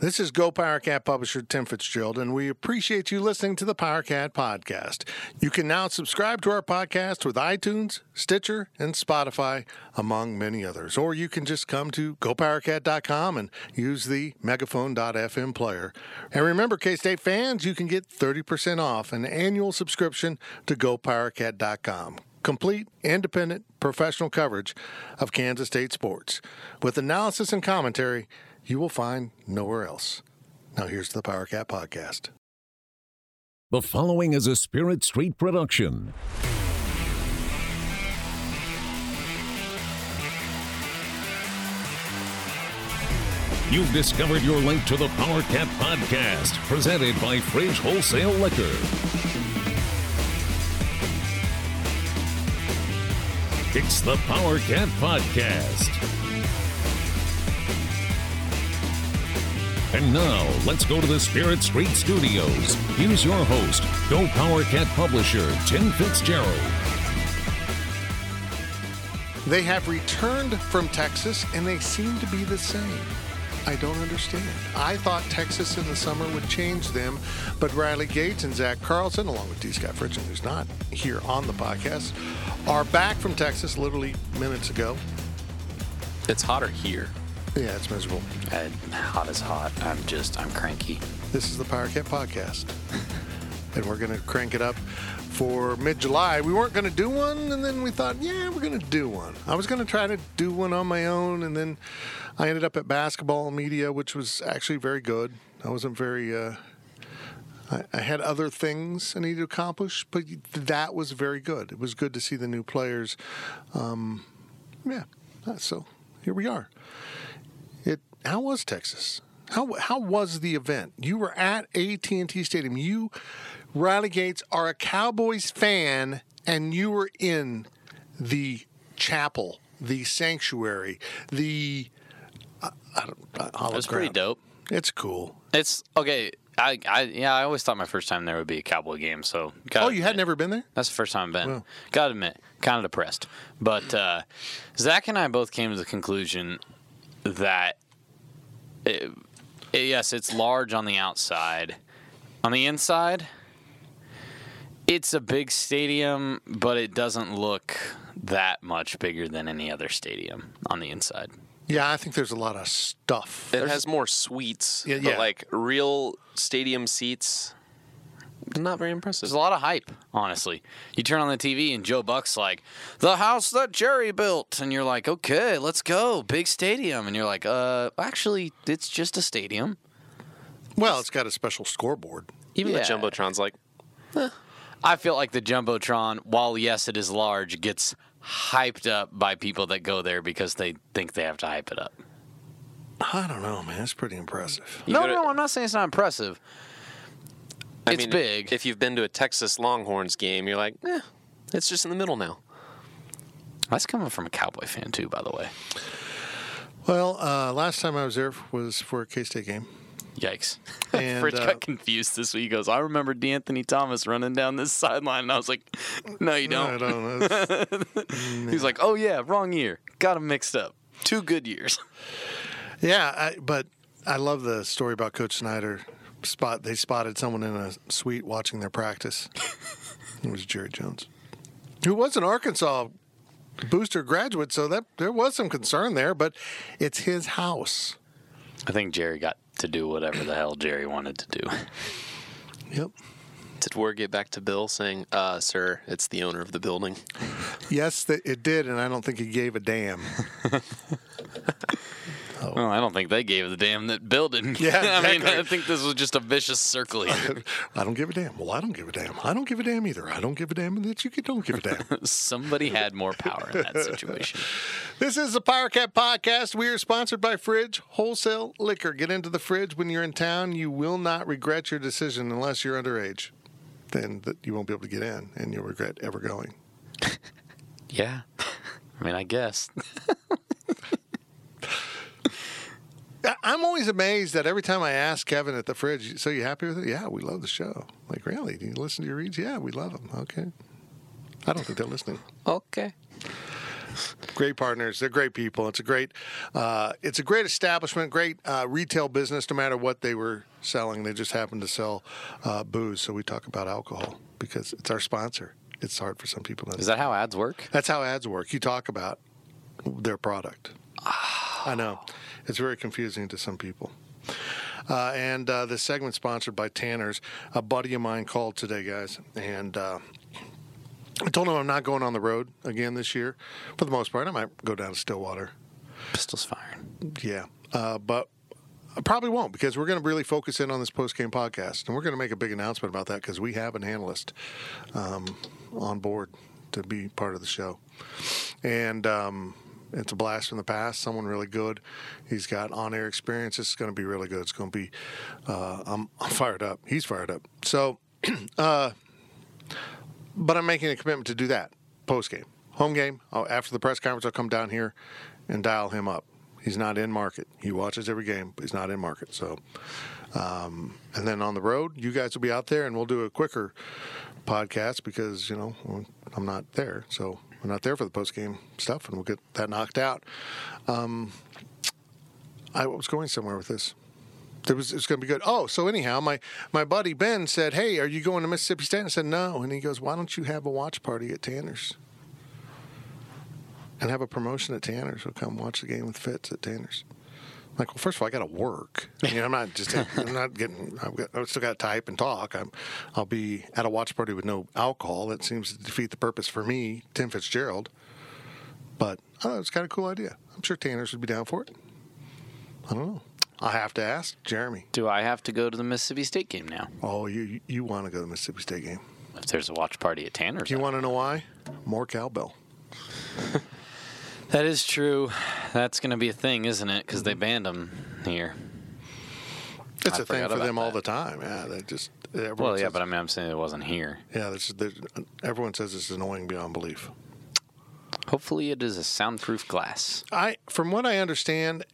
This is Go Power Cat publisher Tim Fitzgerald, and we appreciate you listening to the PowerCat podcast. You can now subscribe to our podcast with iTunes, Stitcher, and Spotify, among many others. Or you can just come to gopowercat.com and use the megaphone.fm player. And remember, K State fans, you can get 30% off an annual subscription to gopowercat.com complete, independent, professional coverage of Kansas State sports with analysis and commentary you will find nowhere else. Now, here's the Power Cat Podcast. The following is a Spirit Street production. You've discovered your link to the Power Cat Podcast, presented by Fridge Wholesale Liquor. It's the Power Cat Podcast. And now, let's go to the Spirit Street Studios. Here's your host, Go Power Cat publisher, Tim Fitzgerald. They have returned from Texas and they seem to be the same. I don't understand. I thought Texas in the summer would change them, but Riley Gates and Zach Carlson, along with D. Scott Fritchen, who's not here on the podcast, are back from Texas literally minutes ago. It's hotter here. Yeah, it's miserable. Uh, hot is hot. I'm just, I'm cranky. This is the Power Cat Podcast. and we're going to crank it up for mid July. We weren't going to do one, and then we thought, yeah, we're going to do one. I was going to try to do one on my own, and then I ended up at basketball media, which was actually very good. I wasn't very. Uh, I, I had other things I needed to accomplish, but that was very good. It was good to see the new players. Um, yeah, so here we are how was Texas? How how was the event? You were at AT&T Stadium. You Riley Gates are a Cowboys fan and you were in the chapel, the sanctuary, the uh, uh, It's pretty dope. It's cool. It's okay. I, I yeah, I always thought my first time there would be a Cowboy game. So oh, you had never been there? That's the first time I've been. Well. Gotta admit, kind of depressed. But uh, Zach and I both came to the conclusion that it, it, yes, it's large on the outside. On the inside, it's a big stadium, but it doesn't look that much bigger than any other stadium on the inside. Yeah, I think there's a lot of stuff. It there's, has more suites, yeah, yeah. like real stadium seats not very impressive. There's a lot of hype, honestly. You turn on the TV and Joe Buck's like, "The house that Jerry built," and you're like, "Okay, let's go, big stadium," and you're like, "Uh, actually, it's just a stadium." Well, it's got a special scoreboard. Even yeah. the jumbotron's like. Eh. I feel like the jumbotron, while yes, it is large, gets hyped up by people that go there because they think they have to hype it up. I don't know, man. It's pretty impressive. You no, no, I'm not saying it's not impressive. I it's mean, big. If you've been to a Texas Longhorns game, you're like, eh, it's just in the middle now. That's coming from a Cowboy fan too, by the way. Well, uh, last time I was there was for a K State game. Yikes! And, Fritz uh, got confused this week. He goes, "I remember De'Anthony Thomas running down this sideline," and I was like, "No, you don't." No, I don't. He's like, "Oh yeah, wrong year. Got him mixed up. Two good years." Yeah, I, but I love the story about Coach Snyder spot they spotted someone in a suite watching their practice. it was Jerry Jones, who was an Arkansas booster graduate, so that there was some concern there. But it's his house. I think Jerry got to do whatever the hell Jerry wanted to do. Yep. Did word get back to Bill saying, uh, "Sir, it's the owner of the building"? Yes, it did, and I don't think he gave a damn. Oh. Well, I don't think they gave the damn that Bill didn't. Yeah, exactly. I mean, I think this was just a vicious circle here. I don't give a damn. Well, I don't give a damn. I don't give a damn either. I don't give a damn that you don't give a damn. Somebody had more power in that situation. this is the Power Cat Podcast. We are sponsored by Fridge Wholesale Liquor. Get into the fridge when you're in town. You will not regret your decision unless you're underage. Then that you won't be able to get in, and you'll regret ever going. yeah, I mean, I guess. I'm always amazed that every time I ask Kevin at the fridge, "So you happy with it?" Yeah, we love the show. Like, really? Do you listen to your reads? Yeah, we love them. Okay. I don't think they're listening. Okay. great partners. They're great people. It's a great, uh, it's a great establishment, great uh, retail business. No matter what they were selling, they just happened to sell uh, booze. So we talk about alcohol because it's our sponsor. It's hard for some people. To Is that how ads work? That's how ads work. You talk about their product. I know. It's very confusing to some people. Uh, and uh, this segment sponsored by Tanner's. A buddy of mine called today, guys, and uh, I told him I'm not going on the road again this year. For the most part, I might go down to Stillwater. Pistols firing. Yeah, uh, but I probably won't because we're going to really focus in on this post game podcast, and we're going to make a big announcement about that because we have an analyst um, on board to be part of the show, and. Um, it's a blast from the past. Someone really good. He's got on-air experience. This is going to be really good. It's going to be. Uh, I'm, I'm fired up. He's fired up. So, uh, but I'm making a commitment to do that post game, home game. I'll, after the press conference, I'll come down here and dial him up. He's not in market. He watches every game, but he's not in market. So, um, and then on the road, you guys will be out there, and we'll do a quicker podcast because you know I'm not there. So we're not there for the post game stuff, and we'll get that knocked out. Um, I was going somewhere with this. It was, it was going to be good. Oh, so anyhow, my, my buddy Ben said, Hey, are you going to Mississippi State? I said, No. And he goes, Why don't you have a watch party at Tanner's? And have a promotion at Tanner's. We'll come watch the game with Fitz at Tanner's. I'm like, well, first of all, I got to work. You know, I'm not just, I'm not getting, I've, got, I've still got to type and talk. I'm, I'll be at a watch party with no alcohol. That seems to defeat the purpose for me, Tim Fitzgerald. But I don't know, it's kind of a cool idea. I'm sure Tanner's would be down for it. I don't know. I have to ask Jeremy. Do I have to go to the Mississippi State game now? Oh, you you want to go to the Mississippi State game? If there's a watch party at Tanner's, you want to know why? More cowbell. that is true. That's going to be a thing, isn't it? Because they mm-hmm. banned them here. It's I a thing for about them all the time. Yeah, they just. Well, yeah, but I mean, I'm saying it wasn't here. yeah, there's, there's, everyone says it's annoying beyond belief. Hopefully, it is a soundproof glass. I, from what I understand,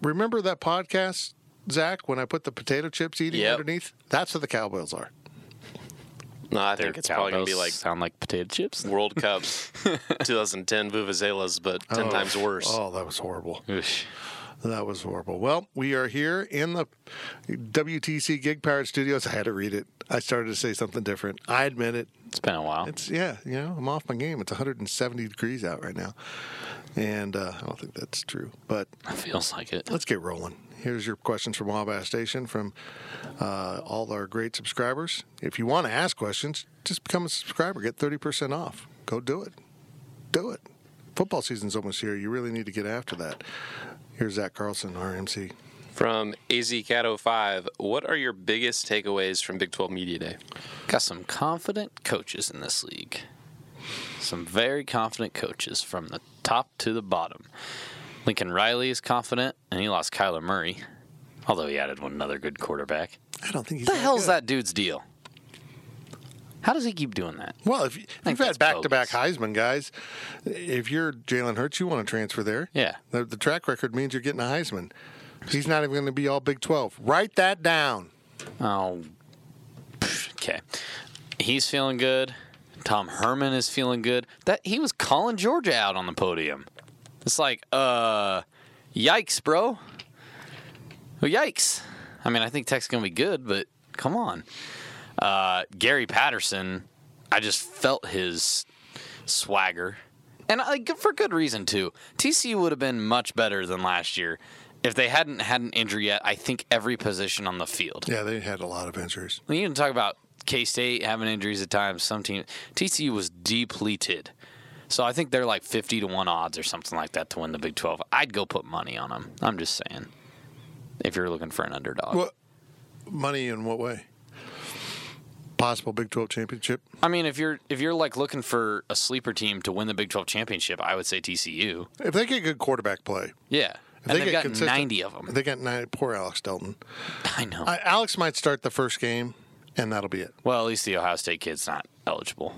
remember that podcast, Zach, when I put the potato chips eating Yep. underneath? That's what the cowbells are. No, I Their think it's probably going to be like sound like potato chips. World Cup 2010 Vuvuzelas, but 10 Oh, times worse. Oh, that was horrible. Oosh. That was horrible. Well, we are here in the WTC Gig Pirate Studios. I had to read it. I started to say something different. I admit it. It's been a while. It's yeah, you know, I'm off my game. It's 170 degrees out right now, and uh, I don't think that's true. But It feels like it. let's get rolling. Here's your questions from Wabash Station from uh, all our great subscribers. If you want to ask questions, just become a subscriber. Get 30% off. Go do it. Do it. Football season's almost here. You really need to get after that. Here's Zach Carlson, RMC. From AZCat05, what are your biggest takeaways from Big 12 Media Day? Got some confident coaches in this league. Some very confident coaches from the top to the bottom. Lincoln Riley is confident, and he lost Kyler Murray, although he added one another good quarterback. I don't think he's the hell's good. that dude's deal? How does he keep doing that? Well, if you- you've had back-to-back. Heisman guys, if you're Jalen Hurts, you want to transfer there. Yeah. The, the track record means you're getting a Heisman. He's not even going to be all Big 12. Write that down. Oh, okay. He's feeling good. Tom Herman is feeling good. That he was calling Georgia out on the podium. It's like, uh, yikes, bro. Well, yikes. I mean, I think Tech's gonna be good, but come on. Uh, Gary Patterson, I just felt his swagger, and I, for good reason too. TCU would have been much better than last year if they hadn't had an injury yet. I think every position on the field. Yeah, they had a lot of injuries. When you can talk about K State having injuries at times, some team TCU was depleted. So I think they're like fifty to one odds or something like that to win the Big Twelve. I'd go put money on them. I'm just saying, if you're looking for an underdog. What money in what way? Possible Big 12 championship. I mean, if you're if you're like looking for a sleeper team to win the Big Twelve championship, I would say TCU. If they get good quarterback play, Yeah, if and they they've get got consistent- ninety of them. They got nine. Poor Alex Delton. I know. I, Alex might start the first game, and that'll be it. well, at least the Ohio State kid's not eligible.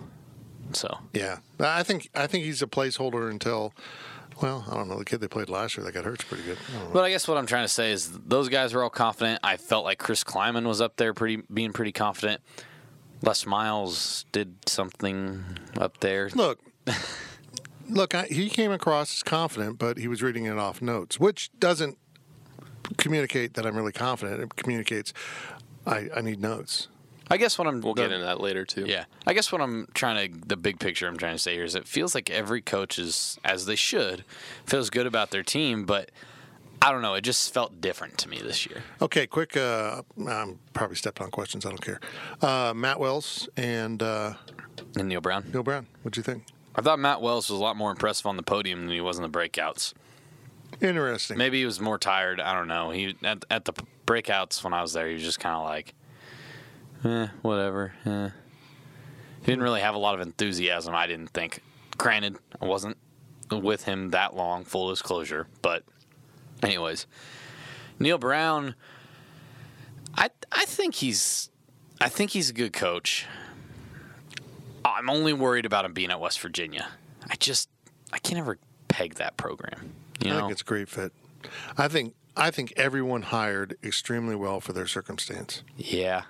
So Yeah, I think I think he's a placeholder until. Well, I don't know. The kid they played last year that got hurt's pretty good. I. But I guess what I'm trying to say is those guys were all confident. I felt like Chris Klieman was up there, pretty being pretty confident. Les Miles did something up there. Look, look, I, he came across as confident, but he was reading it off notes, which doesn't communicate that I'm really confident. It communicates I, I need notes. I guess what I'm we'll the, get into that later too. Yeah, I guess what I'm trying to the big picture I'm trying to say here is it feels like every coach is as they should feels good about their team, but I don't know. It just felt different to me this year. Okay, quick. Uh, I'm probably stepping on questions. I don't care. Uh, Matt Wells and uh, and Neal Brown. Neal Brown. What'd you think? I thought Matt Wells was a lot more impressive on the podium than he was in the breakouts. Interesting. Maybe he was more tired. I don't know. He at, at the breakouts when I was there, he was just kind of like, eh, whatever. Eh. He didn't really have a lot of enthusiasm. I didn't think. Granted, I wasn't with him that long. Full disclosure, but anyways, Neal Brown. I I think he's I think he's a good coach. I'm only worried about him being at West Virginia. I just I can't ever peg that program. You I know? think it's a great fit. I think I think everyone hired extremely well for their circumstance. Yeah.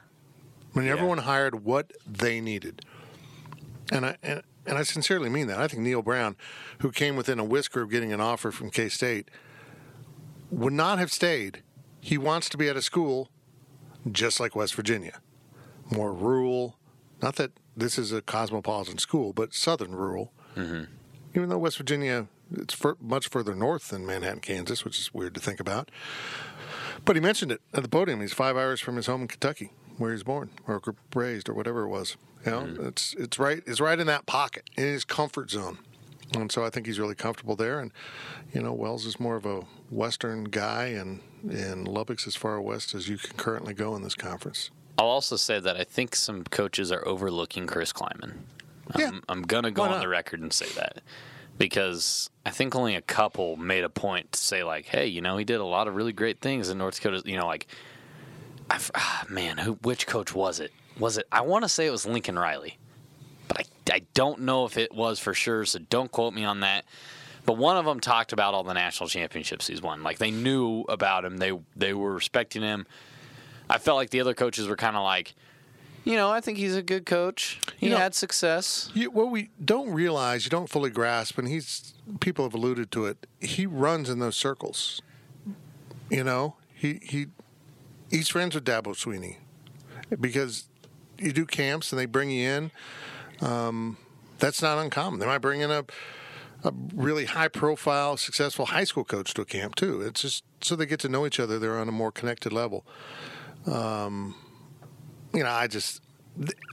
I mean, yeah. everyone hired what they needed, and I and, and I sincerely mean that. I think Neal Brown, who came within a whisker of getting an offer from K State, would not have stayed. He wants to be at a school just like West Virginia, more rural. Not that this is a cosmopolitan school, but southern rural. Mm-hmm. Even though West Virginia it's much further north than Manhattan, Kansas, which is weird to think about. But he mentioned it at the podium. He's five hours from his home in Kentucky, where he's born or raised or whatever it was. You know, mm-hmm. it's it's right it's right in that pocket in his comfort zone. And so I think he's really comfortable there. And, you know, Wells is more of a Western guy, and, and Lubbock's as far west as you can currently go in this conference. I'll also say that I think some coaches are overlooking Chris Klieman. Yeah. I'm, I'm going to go on the record and say that because I think only a couple made a point to say, like, hey, you know, he did a lot of really great things in North Dakota. You know, like, ah, man, who, which coach was it? Was it, I want to say it was Lincoln Riley but I, I don't know if it was for sure, so don't quote me on that. But one of them talked about all the national championships he's won. Like they knew about him, they they were respecting him. I felt like the other coaches were kind of like, you know, I think he's a good coach. He you know, had success. You, what we don't realize, you don't fully grasp, and he's people have alluded to it. He runs in those circles. You know, he he he's friends with Dabo Swinney because you do camps and they bring you in um, that's not uncommon. They might bring in a, a really high profile, successful high school coach to a camp too. It's just so they get to know each other. They're on a more connected level. Um, you know, I just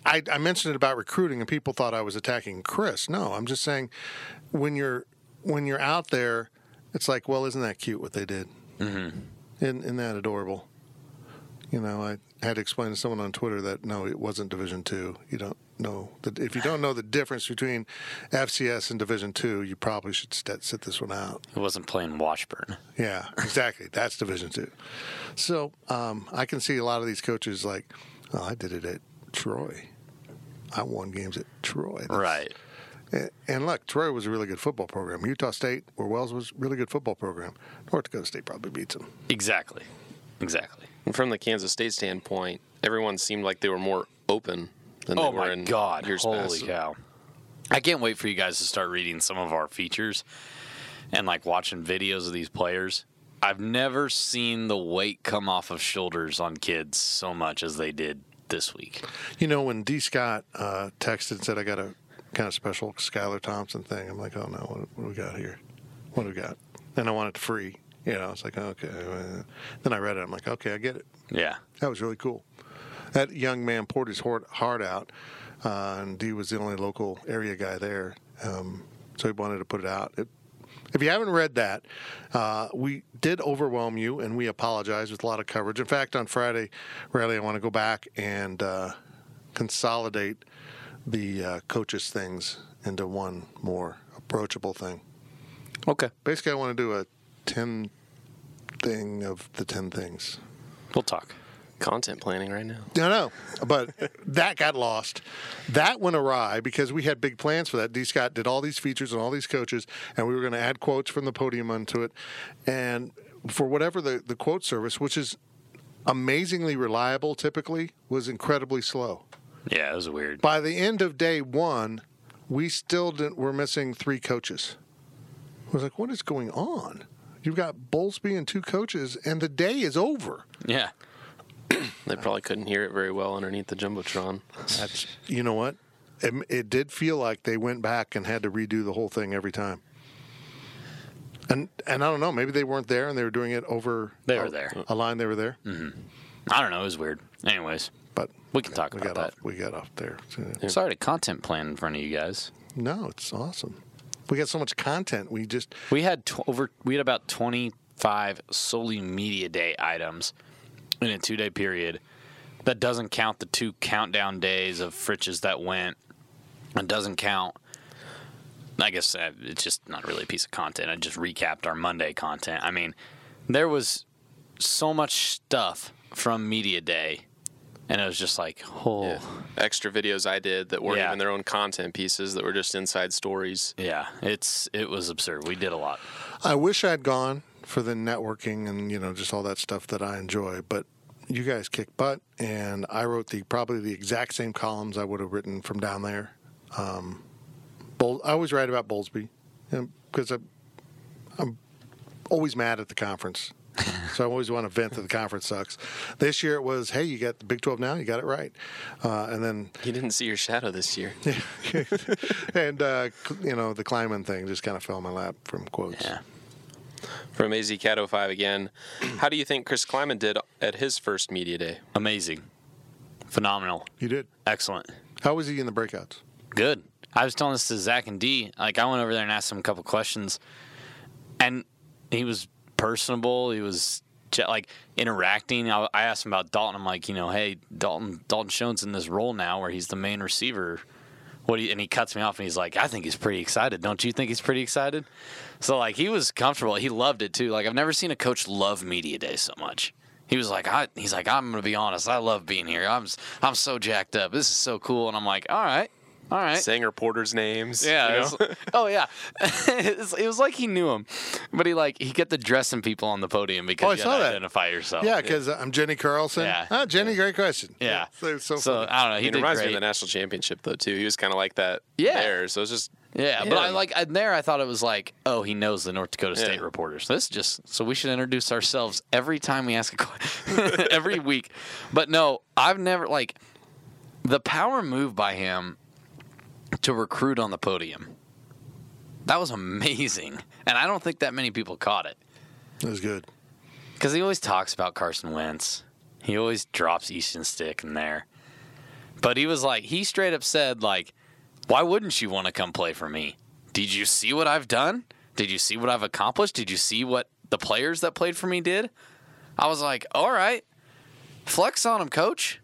I, I, mentioned it about recruiting, and people thought I was attacking Chris. No, I'm just saying when you're when you're out there, it's like, well, isn't that cute what they did? Mm-hmm. Isn't, isn't that adorable? You know, I had to explain to someone on Twitter that no, it wasn't Division Two. You don't know that if you don't know the difference between FCS and Division Two, you probably should st- sit this one out. It wasn't playing Washburn. Yeah, exactly. That's Division Two. So um, I can see a lot of these coaches like, oh, I did it at Troy. I won games at Troy. That's, right. And, look, Troy was a really good football program. Utah State, where Wells was, really good football program. North Dakota State probably beats them. Exactly. Exactly. And from the Kansas State standpoint, everyone seemed like they were more open than oh they were in God. years Holy past. cow. I can't wait for you guys to start reading some of our features and like watching videos of these players. I've never seen the weight come off of shoulders on kids so much as they did this week. You know, when D. Scott uh, texted and said, I got a kind of special Skylar Thompson thing, I'm like, oh no, what, what do we got here? What do we got? And I want it free. You know, it's like, okay. Then I read it. I'm like, okay, I get it. Yeah. That was really cool. That young man poured his heart out, uh, and he was the only local area guy there. Um, so he wanted to put it out. It, if you haven't read that, uh, we did overwhelm you, and we apologize with a lot of coverage. In fact, on Friday, Riley, I want to go back and uh, consolidate the uh, coaches things into one more approachable thing. Okay. Basically, I want to do a 10 thing of the 10 things. We'll talk. Content planning right now. I know, but that got lost. That went awry because we had big plans for that. D. Scott did all these features and all these coaches, and we were going to add quotes from the podium onto it. And for whatever the, the quote service, which is amazingly reliable typically, was incredibly slow. Yeah, it was weird. By the end of day one, we still didn't. We're missing three coaches. I was like, what is going on? You've got Bowlesby and two coaches, and the day is over. Yeah. They probably couldn't hear it very well underneath the jumbotron. That's you know what? It, it did feel like they went back and had to redo the whole thing every time. And and I don't know, maybe they weren't there and they were doing it over. They were a, there. A line they were there. Mm-hmm. I don't know. It was weird. Anyways, But we can talk we about got that. off. We got off there. So- Sorry to content plan in front of you guys. No, it's awesome. We got so much content. We just We had over. We had about twenty five solely media day items in a two day period. That doesn't count the two countdown days of fritches that went. It doesn't count. I guess it's just not really a piece of content. I just recapped our Monday content. I mean, there was so much stuff from media day, and it was just like, oh, Yeah. Extra videos I did that weren't Yeah. even their own content pieces that were just inside stories. yeah, it's it was absurd. We did a lot. I wish I'd gone for the networking and you know just all that stuff that I enjoy, but you guys kick butt, and I wrote the probably the exact same columns I would have written from down there. Um, Bowl, I always write about Bowlesby because I'm, I'm always mad at the conference. so I always want to vent that the conference sucks. This year it was, hey, you got the Big 12 now, you got it right. Uh, and then You didn't see your shadow this year. and uh, you know the Klieman thing just kind of fell in my lap from quotes. Yeah. From AZ Cat 05 again. How do you think Chris Klieman did at his first media day? Amazing, phenomenal, You did. excellent. How was he in the breakouts? Good. I was telling this to Zach and D. Like I went over there and asked him a couple questions, and he was personable. He was like interacting. I, asked him about Dalton. I'm like, you know, hey, Dalton. Dalton Schoen's in this role now where he's the main receiver. What do you, and he cuts me off and he's like, I think he's pretty excited. Don't you think he's pretty excited? So like he was comfortable. He loved it too. Like I've never seen a coach love media day so much. He was like, I, he's like, I'm gonna be honest. I love being here. I'm I'm so jacked up. This is so cool. And I'm like, all right, all right. Saying reporters' names. Yeah. you know? was- oh yeah. It's- it was like he knew him, but he like he kept addressing people on the podium because Oh, I you had saw to that. identify yourself. Yeah, because I'm Jenny Carlson. Yeah. Ah, Jenny, great question. Yeah. So, so, So. I don't know. He It did reminds great. me of the national championship though too. He was kind of like that Yeah. there. So it's just Yeah, but Yeah. I like and there. I thought it was like, oh, he knows the North Dakota State Yeah. reporters. This just so we should introduce ourselves every time we ask a question, every week. But no, I've never like the power move by him to recruit on the podium. That was amazing, and I don't think that many people caught it. it was good. Because he always talks about Carson Wentz. He always drops Easton Stick in there. But he was like, he straight up said, like, why wouldn't you want to come play for me? Did you see what I've done? Did you see what I've accomplished? Did you see what the players that played for me did? I was like, all right, flex on him, coach.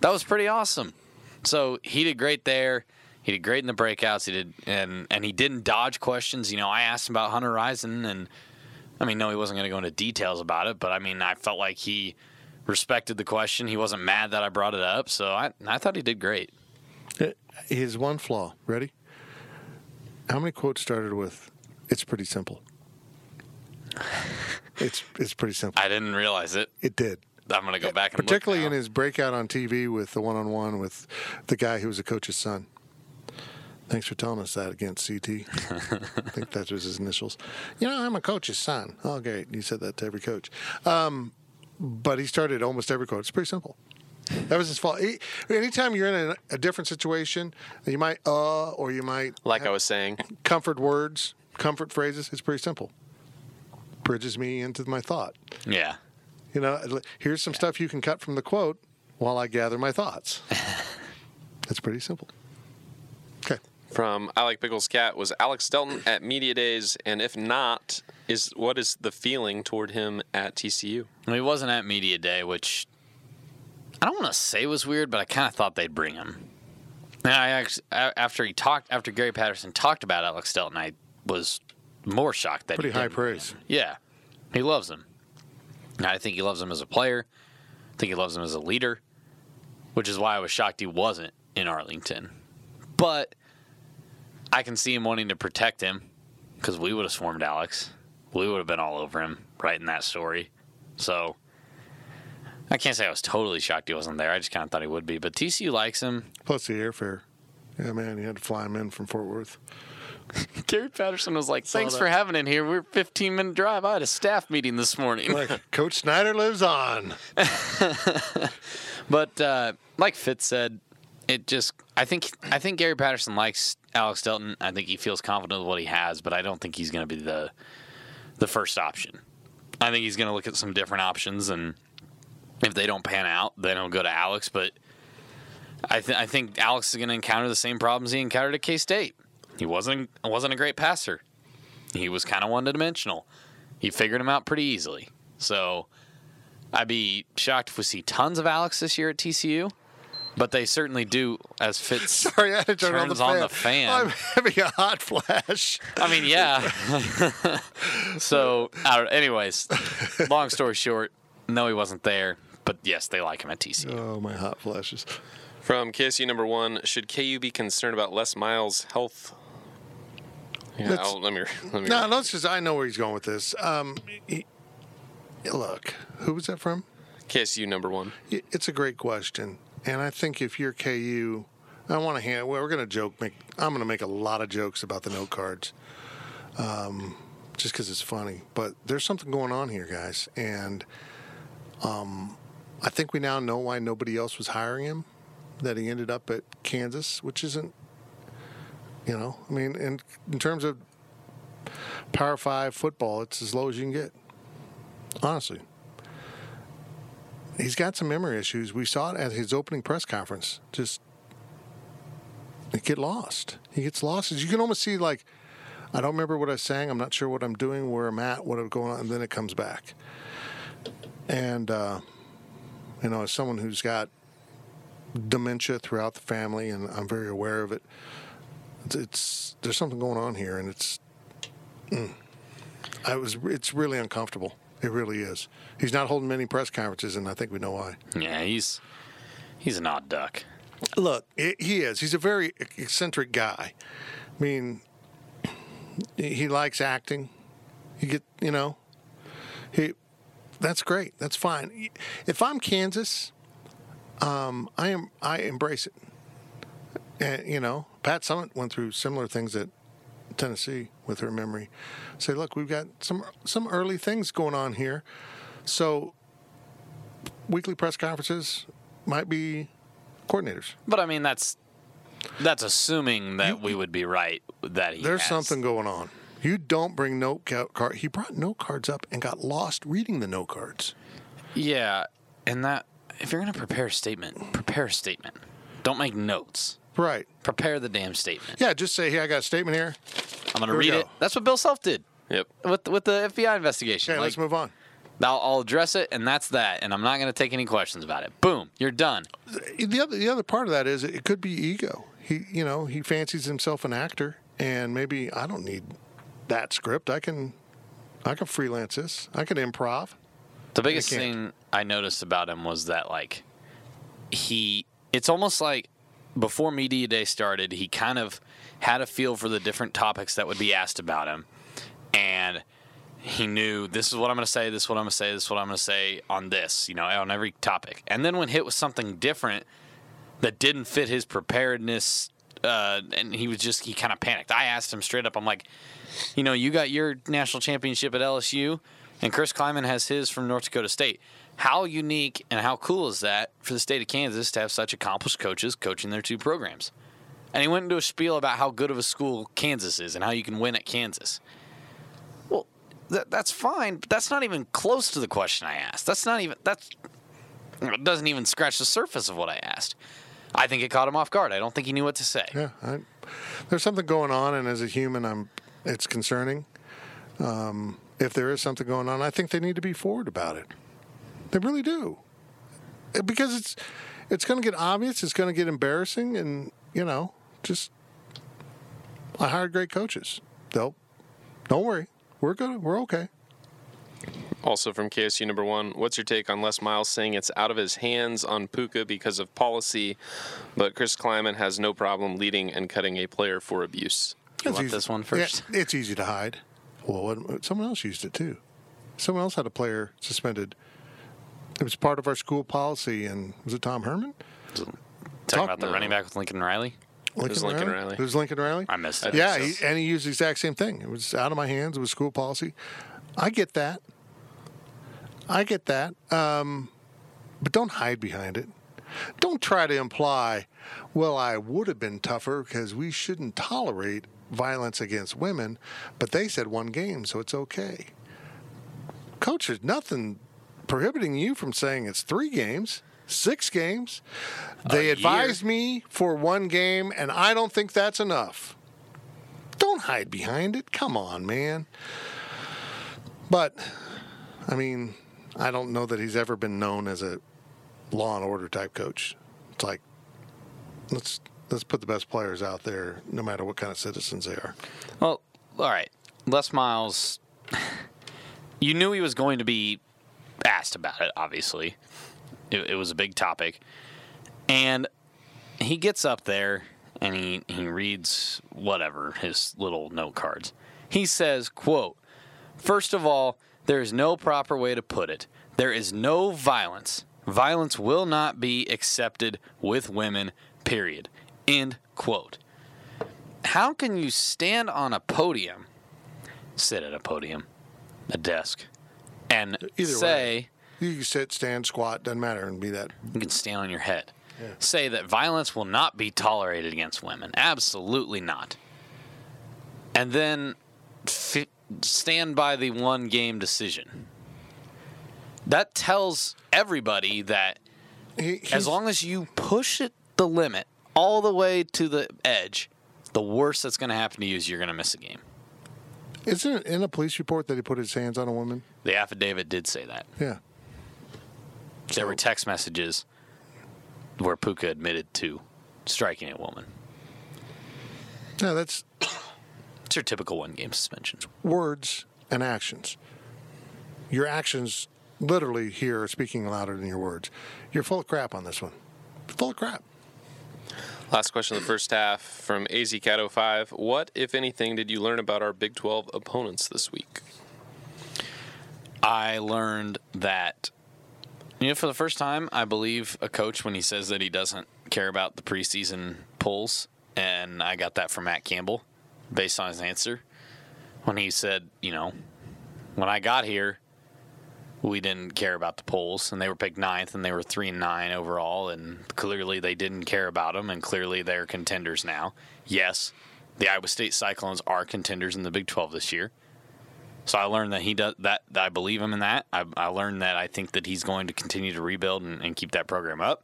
That was pretty awesome. So he did great there. He did great in the breakouts. He did, and and he didn't dodge questions. You know, I asked him about Hunter Rison, and I mean, no, he wasn't going to go into details about it, but I mean, I felt like he respected the question. He wasn't mad that I brought it up, so I I thought he did great. Uh, his one flaw. Ready? How many quotes started with "It's pretty simple"? It's it's pretty simple. I didn't realize it. It did. I'm going to go uh, back and Particularly in his breakout on TV with the one-on-one with the guy who was a coach's son. Thanks for telling us that against CT. I think that was his initials. You know, I'm a coach's son. Oh, great. You said that to every coach. Um, but he started almost every quote. It's pretty simple. That was his fault. He, anytime you're in a, a different situation, you might uh or you might like I was saying. comfort words, comfort phrases. It's pretty simple. Bridges me into my thought. Yeah. You know, here's some stuff you can cut from the quote while I gather my thoughts. That's pretty simple. Okay. From I like Pickles Cat was Alex Delton at media days, and if not, is what is the feeling toward him at TCU? I mean, he wasn't at media day, which I don't want to say was weird, but I kind of thought they'd bring him. And I actually, after he talked, after Gary Patterson talked about Alex Delton, I was more shocked that Pretty he high didn't bring praise. him. Yeah, he loves him. I think he loves him as a player. I think he loves him as a leader, which is why I was shocked he wasn't in Arlington. But I can see him wanting to protect him because we would have swarmed Alex. We would have been all over him writing that story. So I can't say I was totally shocked he wasn't there. I just kind of thought he would be. But TCU likes him. Plus the airfare Yeah, man, he had to fly him in from Fort Worth. Gary Patterson was like, "Thanks for having it here. We're 15 minute drive. I had a staff meeting this morning." Like Coach Snyder lives on. But uh, like Fitz said, it just I think I think Gary Patterson likes Alex Delton. I think he feels confident with what he has, but I don't think he's going to be the the first option. I think he's going to look at some different options, and if they don't pan out, then he'll go to Alex. But I, th- I think Alex is going to encounter the same problems he encountered at K State. He wasn't wasn't a great passer. He was kind of one dimensional. He figured him out pretty easily. So I'd be shocked if we see tons of Alex this year at TCU, but they certainly do as Fitz. Sorry, I had to turn on the Turns fan. on the fan. I'm having a hot flash. I mean, yeah. so, I don't, anyways, long story short, no, he wasn't there, but yes, they like him at TCU. Oh, my hot flashes. From KSU number one, should KU be concerned about Les Miles' health? Yeah, That's- I'll- let me. Let me No, let's just. I know where he's going with this. Um, he, look, who was that from? KSU number one. It's a great question, and I think if you're KU, I want to hand. Well, we're going to joke. Make I'm going to make a lot of jokes about the note cards, um, just because it's funny. But there's something going on here, guys, and um, I think we now know why nobody else was hiring him. That he ended up at Kansas, which isn't, you know, I mean, in in terms of Power Five football, it's as low as you can get. Honestly he's got some memory issues. We saw it at his opening press conference. Just get lost. He gets lost. You can almost see like, I don't remember what I saying. I'm not sure what I'm doing, where I'm at, what I'm going on, and then it comes back. And uh, you know, as someone who's got dementia throughout the family, and I'm very aware of it, it's, it's there's something going on here, and it's. mm. I was. It's really uncomfortable. It really is. He's not holding many press conferences, and I think we know why. Yeah, he's he's an odd duck. Look, i he is. He's a very eccentric guy. I mean, he likes acting. You get, you know, he. That's great. That's fine. If I'm Kansas, um, I am. I embrace it. And you know, Pat Summitt went through similar things at Tennessee with her memory. Say, look, we've got some some early things going on here. So, weekly press conferences might be coordinators. But I mean, that's that's assuming that we would be right that he. There's has. something going on. You don't bring note ca- card. He brought note cards up and got lost reading the note cards. Yeah, and that if you're gonna prepare a statement, prepare a statement. Don't make notes. Right. Prepare the damn statement. Yeah. Just say, "Hey, I got a statement here." I'm gonna Here read go. it. That's what Bill Self did Yep. with with the FBI investigation. Okay, Like, let's move on. I'll, I'll address it, and that's that. And I'm not gonna take any questions about it. Boom, you're done. The other the other part of that is it could be ego. He you know he fancies himself an actor, and maybe I don't need that script. I can I can freelance this. I can improv. The biggest can't. thing I noticed about him was that like he it's almost like before media day started, he kind of had a feel for the different topics that would be asked about him. And he knew this is what I'm going to say, this is what I'm going to say, this is what I'm going to say on this, you know, on every topic. And then when hit with something different that didn't fit his preparedness, uh, and he was just, he kind of panicked. I asked him straight up, I'm like, you know, you got your national championship at LSU, and Chris Klieman has his from North Dakota State. How unique and how cool is that for the state of Kansas to have such accomplished coaches coaching their two programs? And he went into a spiel about how good of a school Kansas is and how you can win at Kansas. Well, that, that's fine, but that's not even close to the question I asked. That's not even that's it doesn't even scratch the surface of what I asked. I think it caught him off guard. I don't think he knew what to say. Yeah, I, there's something going on, and as a human, I'm. It's concerning. Um, if there is something going on, I think they need to be forward about it. They really do, Uh, because it's it's going to get obvious. It's going to get embarrassing, and you know, just I hired great coaches. They'll don't worry, we're good. We're okay. Also from KSU number one, what's your take on Les Miles saying it's out of his hands on Pooka because of policy, but Chris Klieman has no problem leading and cutting a player for abuse? You want easy- this one first? yeah, it's easy to hide. Well, what, someone else used it too. Someone else had a player suspended. It was part of our school policy, and was it Tom Herman? Talking Talk- about the running back with Lincoln Riley. Lincoln, Lincoln Riley. It was Lincoln Riley. I missed it. Yeah, so. he, and he used the exact same thing. It was out of my hands. It was school policy. I get that. I get that. Um, but don't hide behind it. Don't try to imply, well, I would have been tougher because we shouldn't tolerate violence against women, but they said one game, so it's okay. Coach, there's nothing prohibiting you from saying it's three games, six games. They advised me for one game, and I don't think that's enough. Don't hide behind it. Come on, man. But, I mean, I don't know that he's ever been known as a law and order type coach. It's like, let's let's put the best players out there, no matter what kind of citizens they are. Well, all right. Les Miles, you knew he was going to be asked about it, obviously. It, it was a big topic. And he gets up there and he, he reads whatever, his little note cards. He says, quote, First of all, there is no proper way to put it. There is no violence. Violence will not be accepted with women, period. End quote. How can you stand on a podium, sit at a podium, a desk, and Either say, way. You can sit, stand, squat, doesn't matter, and be that. you can stand on your head, say that violence will not be tolerated against women? Absolutely not. And then fi- stand by the one game decision. That tells everybody that He, as long as you push it the limit all the way to the edge, the worst that's going to happen to you is you're going to miss a game. Isn't it in a police report that he put his hands on a woman? The affidavit did say that. Yeah. There were text messages where Pooka admitted to striking a woman. Yeah, that's It's your typical one game suspension. words and actions. Your actions literally here are speaking louder than your words. You're full of crap on this one. Full of crap. Last question of the first half from AZCat05. What, if anything, did you learn about our Big 12 opponents this week? I learned that, you know, for the first time, I believe a coach when he says that he doesn't care about the preseason polls. And I got that from Matt Campbell based on his answer when he said, you know, when I got here, we didn't care about the polls, and they were picked ninth, and they were three and nine overall, and clearly they didn't care about them, and clearly they're contenders now. Yes, the Iowa State Cyclones are contenders in the Big 12 this year. So I learned that he does that. that I believe him in that. I, I learned that I think that he's going to continue to rebuild and, and keep that program up.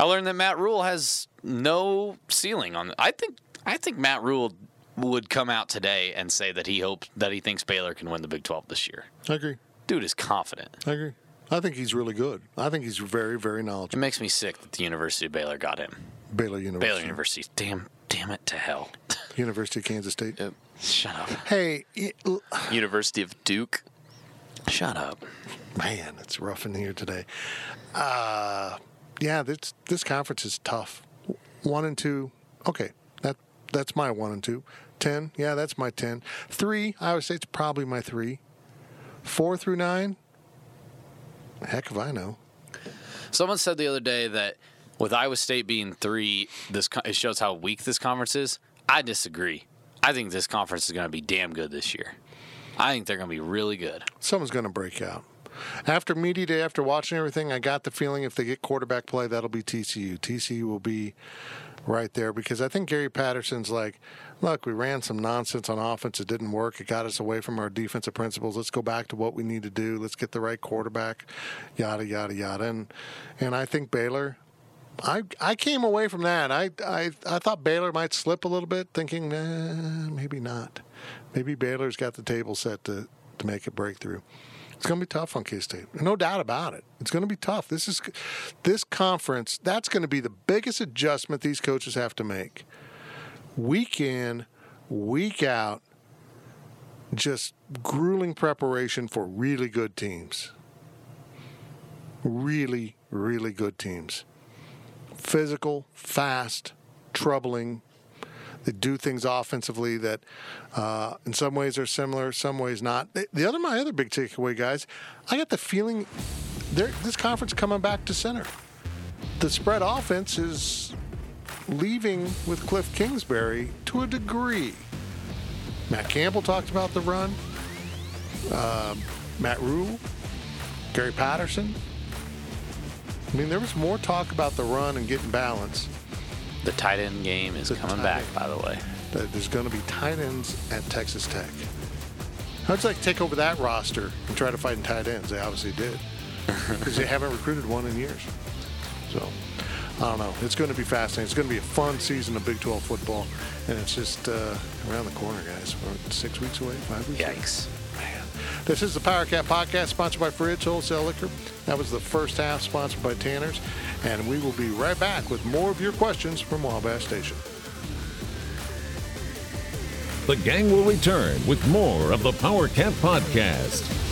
I learned that Matt Rhule has no ceiling on. I think I think Matt Rhule would come out today and say that he hopes that he thinks Baylor can win the Big 12 this year. I agree. Dude is confident. I agree. I think he's really good. I think he's very, very knowledgeable. It makes me sick that the University of Baylor got him. Baylor University. Baylor University. Damn, damn it to hell. University of Kansas State. Yep. Shut up. Hey, y- University of Duke. Shut up. man, it's rough in here today. Uh, yeah, this this conference is tough. One and two, okay, that that's my one and two. Ten, yeah, that's my ten. Three, Iowa State's probably my three. Four through nine, heck if I know. Someone said the other day that with Iowa State being three, this it shows how weak this conference is. I disagree. I think this conference is going to be damn good this year. I think they're going to be really good. Someone's going to break out. After media day, after watching everything, I got the feeling if they get quarterback play, that'll be TCU. TCU will be right there because I think Gary Patterson's like, look, we ran some nonsense on offense. It didn't work. It got us away from our defensive principles. Let's go back to what we need to do. Let's get the right quarterback, yada, yada, yada. And, and I think Baylor, I I came away from that. I, I I thought Baylor might slip a little bit, thinking nah, maybe not. Maybe Baylor's got the table set to, to make a breakthrough. It's going to be tough on K State, no doubt about it. It's going to be tough. This is this conference. That's going to be the biggest adjustment these coaches have to make. Week in, week out, just grueling preparation for really good teams. Really, really good teams physical, fast, troubling. They do things offensively that, uh, in some ways, are similar, some ways not. The- The other, my other big takeaway, guys, I got the feeling this conference coming back to center. The spread offense is leaving with Cliff Kingsbury to a degree. Matt Campbell talked about the run. Um, Matt Rhule, Gary Patterson. I mean, there was more talk about the run and getting balance. The tight end game is The coming back, end. by the way. There's going to be tight ends at Texas Tech. How'd you like to take over that roster and try to fight in tight ends? They obviously did because they haven't recruited one in years. So I don't know. It's going to be fascinating. It's going to be a fun season of Big 12 football, and it's just uh, around the corner, guys. We're six weeks away, five weeks. Yikes. Man. This is the Power Cat Podcast, sponsored by Fridge Wholesale Liquor. That was the first half, sponsored by Tanner's. And we will be right back with more of your questions from Wabash Station. The gang will return with more of the Power Cat Podcast.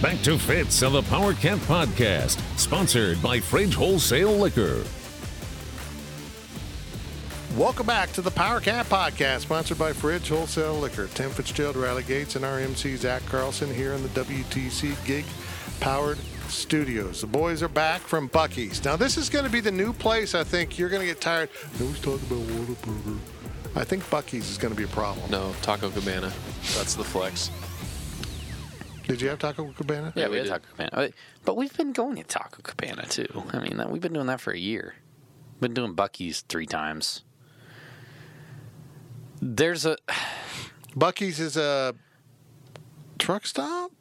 Back to Fitz of the Power Cat Podcast, sponsored by Fridge Wholesale Liquor. Welcome back to the Power Cat Podcast, sponsored by Fridge Wholesale Liquor. Tim Fitzgerald, Riley Gates, and our MC Zach Carlson here in the WTC Gig Powered Studios. The boys are back from Buc-ee's. Now, this is going to be the new place. I think you're going to get tired. They always talk about Whataburger. I think Buc-ee's is going to be a problem. No, Taco Cabana. That's the flex. Did you have Taco Cabana? Yeah, we we had did. Taco Cabana. Uh, But we've been going to Taco Cabana too. I mean, we've been doing that for a year. Been doing Buc-ee's three times. There's a Buc-ee's is a truck stop?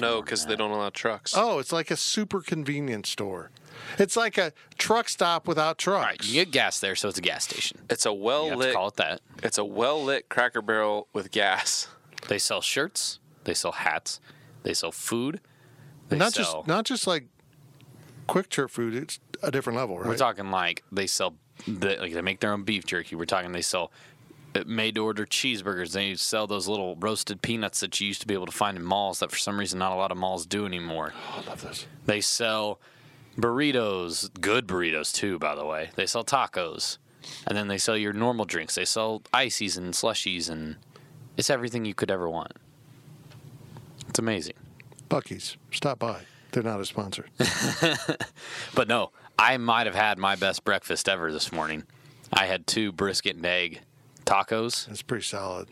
no, because they don't allow trucks. Oh, it's like a super convenience store. It's like a truck stop without trucks. right. You get gas there, so it's a gas station. It's a well You have to lit. call it that. It's a well lit Cracker Barrel with gas. They sell shirts. They sell hats. They sell food. They not sell, just not just like quick trip food. It's a different level, right? We're talking like they sell, the, like they make their own beef jerky. We're talking they sell uh, made-to-order cheeseburgers. They sell those little roasted peanuts that you used to be able to find in malls that for some reason not a lot of malls do anymore. Oh, I love this. They sell burritos, good burritos too, by the way. They sell tacos, and then they sell your normal drinks. They sell ices and slushies, and it's everything you could ever want. It's amazing. Buc-ee's, stop by. They're not a sponsor. But no, I might have had my best breakfast ever this morning. I had two brisket and egg tacos. It's pretty solid.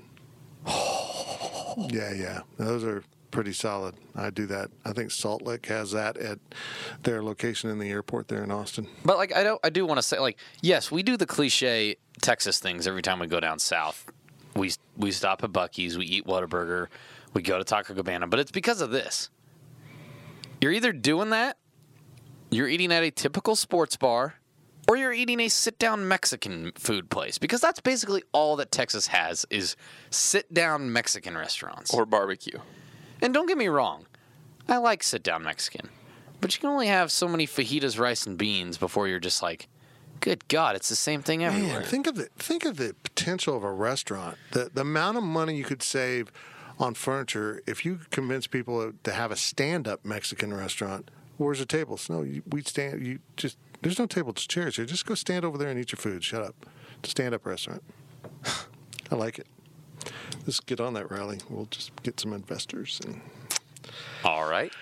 Yeah, yeah. Those are pretty solid. I do that. I think Salt Lick has that at their location in the airport there in Austin. But like I don't I do want to say like yes, we do the cliche Texas things every time we go down south. We we stop at Buc-ee's, we eat Whataburger, we go to Taco Cabana, but it's because of this. You're either doing that, you're eating at a typical sports bar, or you're eating a sit-down Mexican food place because that's basically all that Texas has is sit-down Mexican restaurants. Or barbecue. And don't get me wrong, I like sit down Mexican, but you can only have so many fajitas, rice, and beans before you're just like, good God, it's the same thing everywhere. Man, think of the think of the potential of a restaurant. The the amount of money you could save on furniture if you convince people to have a stand up Mexican restaurant. Where's the tables? No, you, we stand. You just there's no tables, it's chairs here. Just go stand over there and eat your food. Shut up. Stand up restaurant. I like it. Let's get on that rally. We'll just get some investors and All right.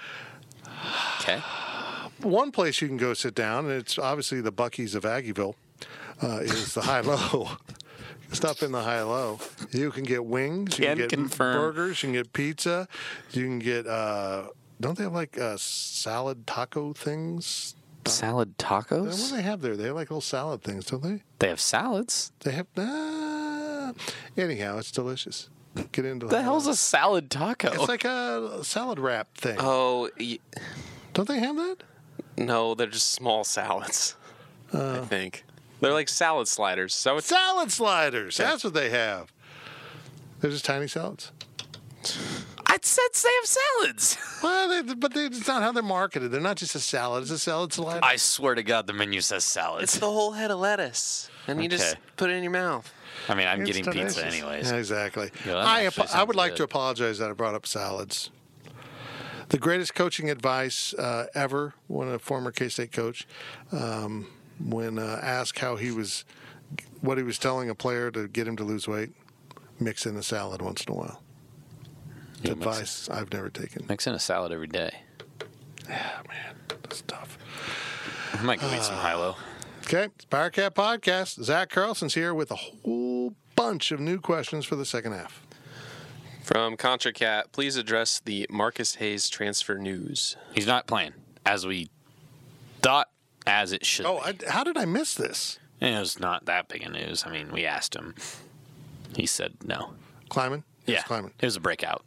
Okay. One place you can go sit down, and it's obviously the Buc-ee's of Aggieville, uh, is the High Low. Stop in the High Low. You can get wings. You Can can get confirm. burgers. You can get pizza. You can get. Uh, don't they have like uh, salad taco things? Salad tacos? What do they have there? They have like little salad things, don't they? They have salads. They have. Uh, anyhow, it's delicious. Get into The High hell's Low. a salad taco? It's like a salad wrap thing. Oh y- Don't they have that? no, they're just small salads. Uh. I think they're like salad sliders. So it's Salad sliders. That's what they have. They're just tiny salads. I said they have salads. Well, they, but they, it's not how they're marketed. They're not just a salad. It's a salad slider. I swear to God, the menu says salads. it's the whole head of lettuce, and you just put it in your mouth. I mean, I'm It's getting pizza anyways. Yeah, exactly. Yeah, I, actually apo- I would sounds like good. to apologize that I brought up salads. The greatest coaching advice uh, ever, when a former K State coach, um, when uh, asked how he was, what he was telling a player to get him to lose weight, mix in a salad once in a while. It's You mix- advice I've never taken. Mix in a salad every day. Yeah, man, that's tough. I might go eat some high-low. Okay, it's Powercat Podcast. Zach Carlson's here with a whole bunch of new questions for the second half. From ContraCat, please address the Marcus Hayes transfer news. He's not playing as we thought, as it should. Oh. I, how did I miss this? It was not that big of news. I mean, we asked him. He said no. Yes, Yeah, Klieman. it was a breakout.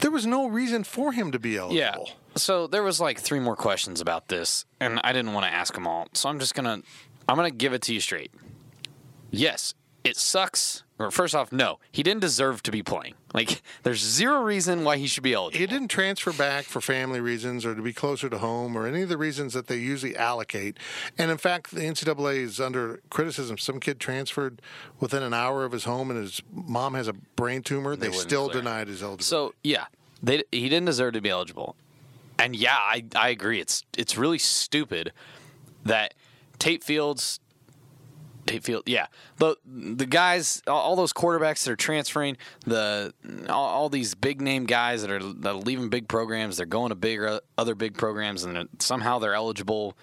There was no reason for him to be eligible. Yeah. So there was like three more questions about this, and I didn't want to ask them all. So I'm just gonna, I'm gonna give it to you straight. Yes, it sucks. Or first off, no, he didn't deserve to be playing. Like, there's zero reason why he should be eligible. He didn't transfer back for family reasons or to be closer to home or any of the reasons that they usually allocate. And in fact, the NCAA is under criticism. Some kid transferred within an hour of his home and his mom has a brain tumor. They, wouldn't still clear. denied his eligibility. So yeah, they, he didn't deserve to be eligible, and yeah, I, I agree. It's it's really stupid that Tate Fields, Tate Field, yeah, the the guys, all, those quarterbacks that are transferring, the all, all these big name guys that are that are leaving big programs, they're going to bigger other big programs, and they're- somehow they're eligible.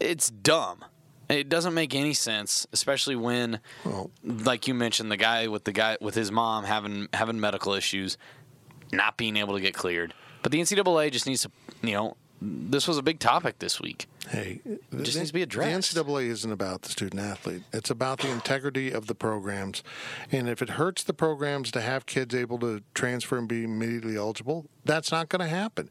It's dumb. It doesn't make any sense, especially when Well, like you mentioned, the guy with the guy with his mom having having medical issues, not being able to get cleared. But the NCAA just needs to, you know, this was a big topic this week. Hey, it just the- needs to be addressed. The NCAA isn't about the student athlete. It's about the integrity of the programs. And if it hurts the programs to have kids able to transfer and be immediately eligible, that's not going to happen.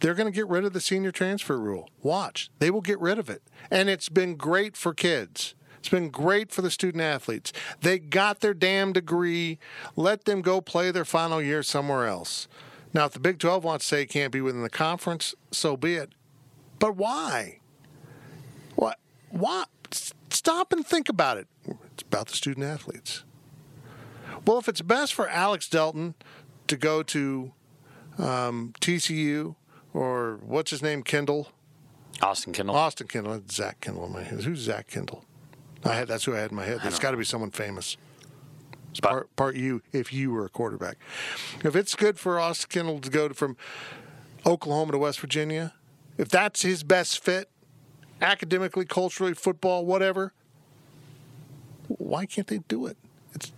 They're going to get rid of the senior transfer rule. Watch. They will get rid of it. And it's been great for kids. It's been great for the student athletes. They got their damn degree. Let them go play their final year somewhere else. Now, if the Big 12 wants to say it can't be within the conference, so be it. But why? Why? Stop and think about it. It's about the student athletes. Well, if it's best for Alex Delton to go to um, TCU or what's his name, Kendall, Austin Kendall. Austin Kendall, Zach Kendall in my head. Who's Zach Kendall? I had that's who I had in my head. There's got to be someone famous. It's part, part you if you were a quarterback. If it's good for Austin Kendall to go from Oklahoma to West Virginia, if that's his best fit, academically, culturally, football, whatever, why can't they do it? It's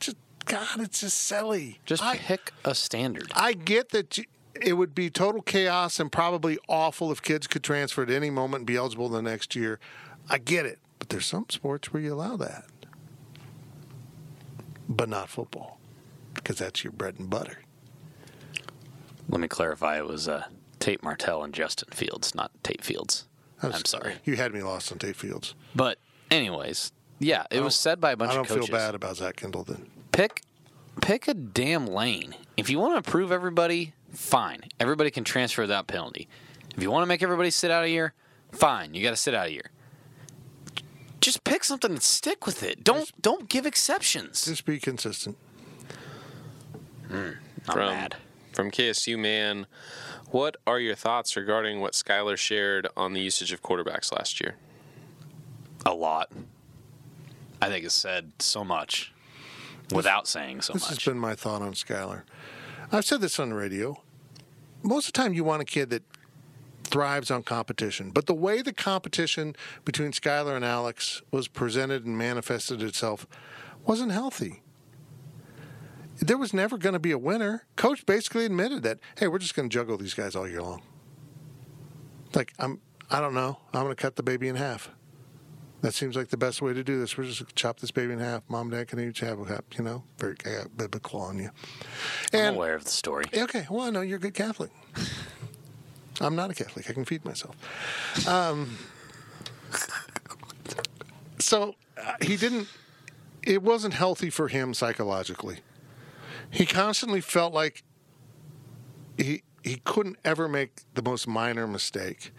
just God, it's just silly. Just I, pick a standard. I get that you, it would be total chaos and probably awful if kids could transfer at any moment and be eligible the next year. I get it, but there's some sports where you allow that, but not football because that's your bread and butter. Let me clarify. It was uh, Tate Martell and Justin Fields, not Tate Fields. I'm sorry. You had me lost on Tate Fields. But anyways, yeah, it was said by a bunch of people. I don't of coaches. feel bad about Zach Kendall then. pick pick a damn lane. If you want to approve everybody, fine. Everybody can transfer without penalty. If you want to make everybody sit out a year, fine. You got to sit out a year. Just pick something and stick with it. Don't don't give exceptions. Just be consistent. Hmm, I'm from mad. From KSU man, what are your thoughts regarding what Skylar shared on the usage of quarterbacks last year? A lot. I think it's said so much without saying so much. This has been my thought on Skylar. I've said this on the radio. most of the time you want a kid that thrives on competition. But the way the competition between Skylar and Alex was presented and manifested itself wasn't healthy. There was never going to be a winner. Coach basically admitted that, hey, we're just going to juggle these guys all year long. Like I'm, I don't know. I'm going to cut the baby in half. That seems like the best way to do this. We're just going to chop this baby in half. Mom, Dad can each have a half. You know, very I biblical on you. And, I'm aware of the story. Okay, well, I know you're a good Catholic. I'm not a Catholic. I can feed myself. Um, so uh, he didn't. It wasn't healthy for him psychologically. He constantly felt like he he couldn't ever make the most minor mistake,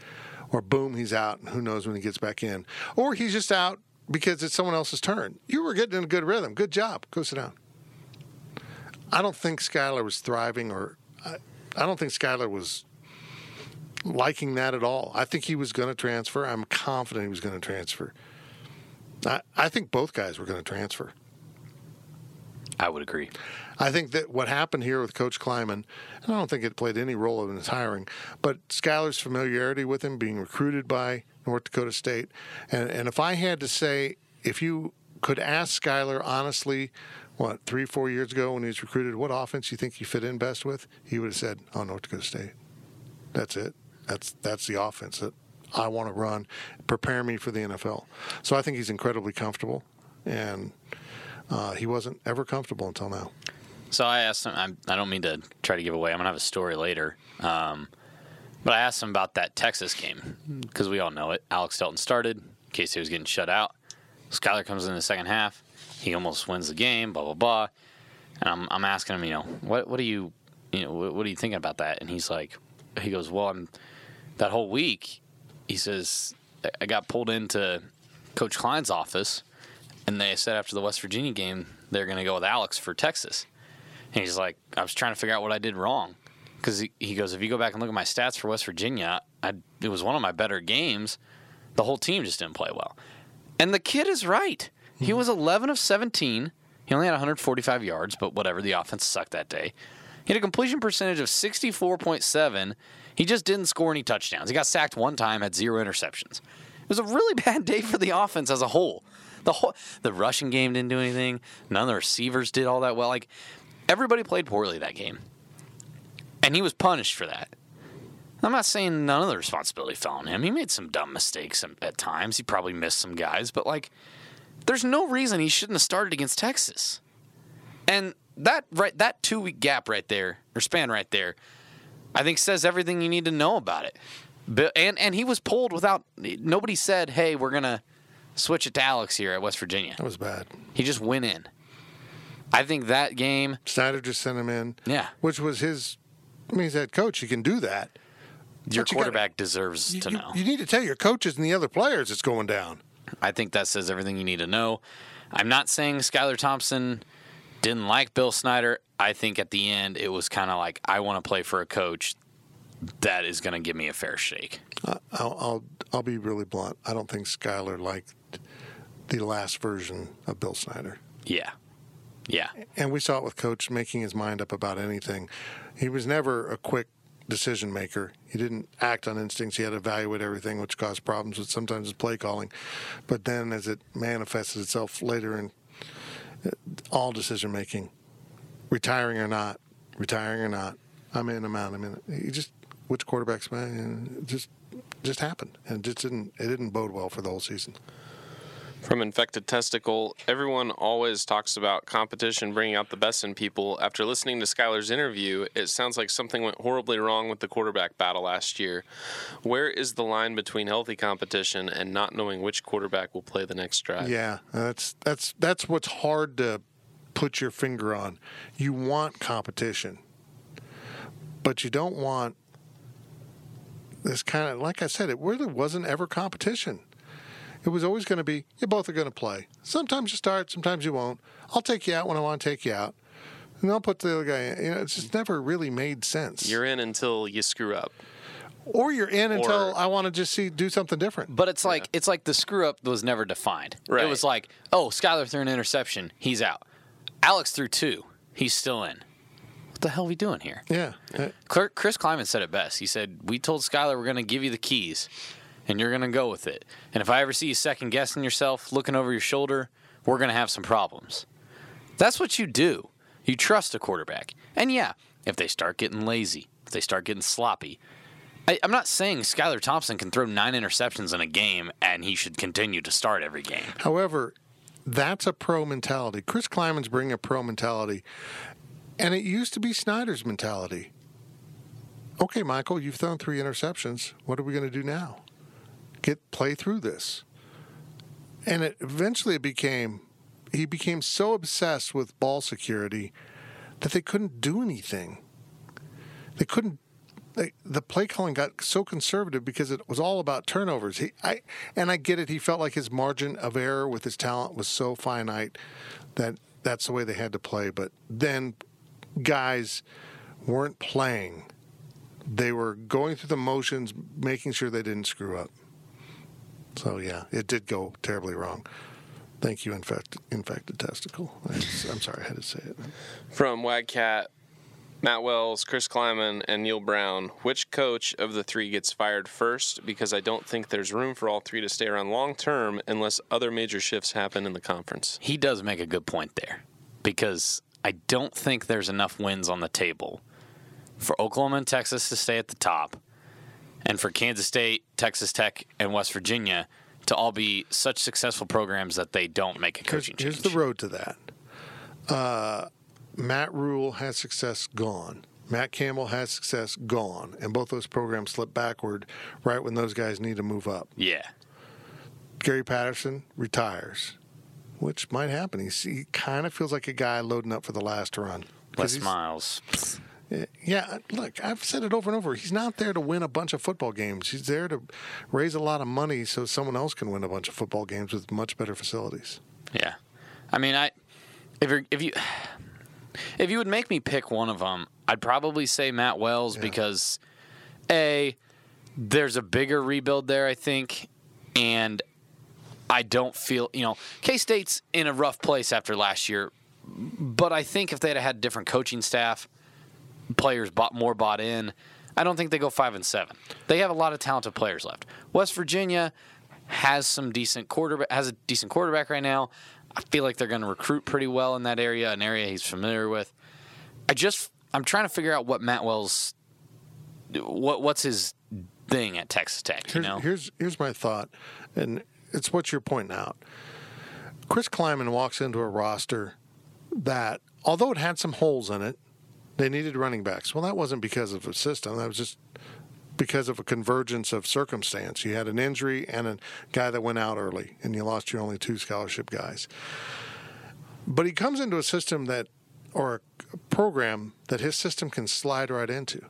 or boom, he's out, and who knows when he gets back in, or he's just out because it's someone else's turn. You were getting in a good rhythm. Good job. Go sit down. I don't think Skylar was thriving, or I, I don't think Skylar was liking that at all. I think he was going to transfer. I'm confident he was going to transfer. I, I think both guys were going to transfer. I would agree. I think that what happened here with Coach Klieman, and I don't think it played any role in his hiring, but Skylar's familiarity with him being recruited by North Dakota State. And, and if I had to say, if you could ask Skylar honestly, what, three, four years ago when he was recruited, what offense you think he fit in best with? He would have said, oh, North Dakota State. That's it. That's, that's the offense that I want to run, prepare me for the NFL. So I think he's incredibly comfortable. And uh, he wasn't ever comfortable until now. So I asked him. I'm, I don't mean to try to give away. I'm gonna have a story later. Um, but I asked him about that Texas game because we all know it. Alex Delton started. K State was getting shut out. Skylar comes in the second half. He almost wins the game. Blah blah blah. And I'm, I'm asking him, you know, what what do you, you know, what, what are you thinking about that? And he's like, he goes, well, I'm that whole week. He says I- I got pulled into Coach Klein's office, and they said after the West Virginia game they're going to go with Alex for Texas. And he's like, I was trying to figure out what I did wrong. Because he, he goes, if you go back and look at my stats for West Virginia, I, it was one of my better games. The whole team just didn't play well. And the kid is right. He hmm. was 11 of 17. He only had 145 yards, but whatever. The offense sucked that day. He had a completion percentage of 64.7. He just didn't score any touchdowns. He got sacked one time, had zero interceptions. It was a really bad day for the offense as a whole. The whole the rushing game didn't do anything. None of the receivers did all that well. Like everybody played poorly that game. And he was punished for that. I'm not saying none of the responsibility fell on him. He made some dumb mistakes at times. He probably missed some guys, but like there's no reason he shouldn't have started against Texas. And that right that 2 week gap right there or span right there I think says everything you need to know about it. But, and and he was pulled without nobody said, "Hey, we're going to switch it to Alex here at West Virginia." That was bad. He just went in. I think that game, Snyder just sent him in. Yeah. Which was his. I mean, he's head coach. He can do that. your you gotta- quarterback deserves You, to know. you need to tell your coaches and the other players it's going down. I think that says everything you need to know. I'm not saying Skylar Thompson didn't like Bill Snyder. I think at the end it was kind of like I want to play for a coach that is going to give me a fair shake. I'll, I'll I'll be really blunt. I don't think Skylar liked the last version of Bill Snyder. Yeah. Yeah. And we saw it with Coach making his mind up about anything. He was never a quick decision maker. He didn't act on instincts. He had to evaluate everything, which caused problems with sometimes his play calling. But then, as it manifested itself later in uh, all decision making, retiring or not, retiring or not, I'm in, I'm out. I mean, he just which quarterbacks man, it just just happened, and it just didn't it didn't bode well for the whole season. From Infected Testicle, everyone always talks about competition bringing out the best in people. After listening to Skylar's interview, it sounds like something went horribly wrong with the quarterback battle last year. Where is the line between healthy competition and not knowing which quarterback will play the next drive? Yeah, that's that's that's what's hard to put your finger on. You want competition, but you don't want this kind of like I said. It really wasn't ever competition. It was always going to be you both are going to play. Sometimes you start, sometimes you won't. I'll take you out when I want to take you out, and I'll put the other guy. in. You know, it's just never really made sense. You're in until you screw up. or you're in until or- I want to just see do something different. But it's like it's like the screw up was never defined. It was like, oh, Skylar threw an interception, he's out. Alex threw two, he's still in. What the hell are we doing here? Yeah. Chris Klieman said it best. He said, "We told Skylar we're going to give you the keys, and you're going to go with it. And if I ever see you second guessing yourself, looking over your shoulder, we're going to have some problems." That's what you do. You trust a quarterback. And yeah, if they start getting lazy, if they start getting sloppy, I, I'm not saying Skylar Thompson can throw nine interceptions in a game and he should continue to start every game. However, that's a pro mentality. Chris Klieman's bringing a pro mentality, and it used to be Snyder's mentality. Okay, Michael, you've thrown three interceptions. What are we going to do now? Get play through this. And it eventually it became he became so obsessed with ball security that they couldn't do anything. They couldn't they, the play calling got so conservative because it was all about turnovers. He, I, and I get it. He felt like his margin of error with his talent was so finite that that's the way they had to play. But then guys weren't playing; they were going through the motions, making sure they didn't screw up. So yeah, it did go terribly wrong. Thank you, infected, infected testicle. I am sorry, I had to say it. From Wagcat, Matt Wells, Chris Klieman, and Neal Brown, which coach of the three gets fired first? Because I don't think there's room for all three to stay around long term unless other major shifts happen in the conference. He does make a good point there because I don't think there's enough wins on the table for Oklahoma and Texas to stay at the top and for Kansas State, Texas Tech, and West Virginia to all be such successful programs that they don't make a Here's, coaching here's change. the road to that. Uh, Matt Rhule has success gone. Matt Campbell has success gone, and both those programs slip backward right when those guys need to move up. Yeah. Gary Patterson retires, which might happen. He's, he kind of feels like a guy loading up for the last run. Les Miles. Yeah, look, I've said it over and over. He's not there to win a bunch of football games. He's there to raise a lot of money so someone else can win a bunch of football games with much better facilities. Yeah. I mean, I if you if you if you would make me pick one of them, I'd probably say Matt Wells because a there's a bigger rebuild there, I think, and I don't feel you know K State's in a rough place after last year, but I think if they'd have had different coaching staff, players bought more bought in. I don't think they go five and seven. They have a lot of talented players left. West Virginia has some decent quarterback has a decent quarterback right now. I feel like they're going to recruit pretty well in that area, an area he's familiar with. I just I'm trying to figure out what Matt Wells what what's his thing at Texas Tech, you Here's, know? here's here's my thought, and it's what you're pointing out. Chris Klieman walks into a roster that, although it had some holes in it, they needed running backs. Well, that wasn't because of a system. That was just because of a convergence of circumstance. You had an injury and a guy that went out early, and you lost your only two scholarship guys. But he comes into a system that, or a program that his system can slide right into.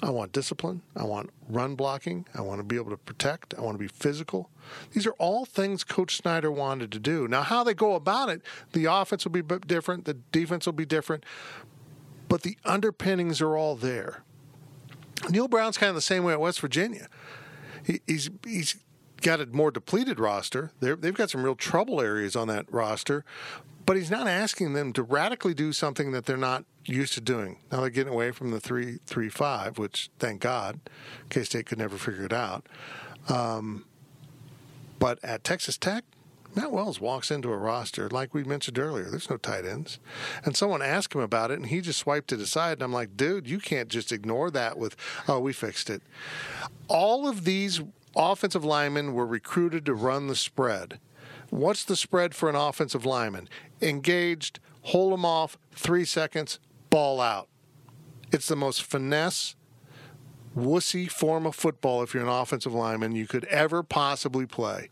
I want discipline. I want run blocking. I want to be able to protect. I want to be physical. These are all things Coach Snyder wanted to do. Now, how they go about it, the offense will be different, the defense will be different, but the underpinnings are all there. Neal Brown's kind of the same way at West Virginia. He, he's he's got a more depleted roster. They're, they've got some real trouble areas on that roster, but he's not asking them to radically do something that they're not used to doing. Now they're getting away from the three three five, which thank God, K State could never figure it out. Um, but at Texas Tech, Matt Wells walks into a roster like we mentioned earlier. There's no tight ends, and someone asked him about it, and he just swiped it aside. And I'm like, dude, you can't just ignore that with, oh, we fixed it. All of these offensive linemen were recruited to run the spread. What's the spread for an offensive lineman? Engaged, hold them off, three seconds, ball out. It's the most finesse, wussy form of football if you're an offensive lineman you could ever possibly play.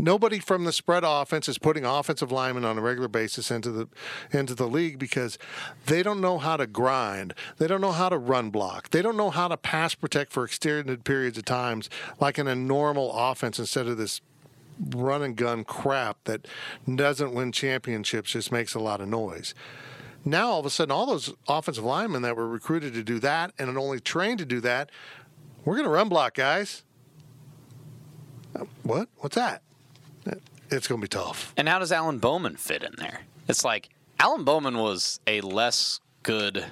Nobody from the spread offense is putting offensive linemen on a regular basis into the into the league because they don't know how to grind. They don't know how to run block. They don't know how to pass protect for extended periods of times like in a normal offense instead of this run and gun crap that doesn't win championships, just makes a lot of noise. Now all of a sudden all those offensive linemen that were recruited to do that and only trained to do that, we're going to run block, guys. Uh, What? What's that? It's going to be tough. And how does Alan Bowman fit in there? It's like Alan Bowman was a less good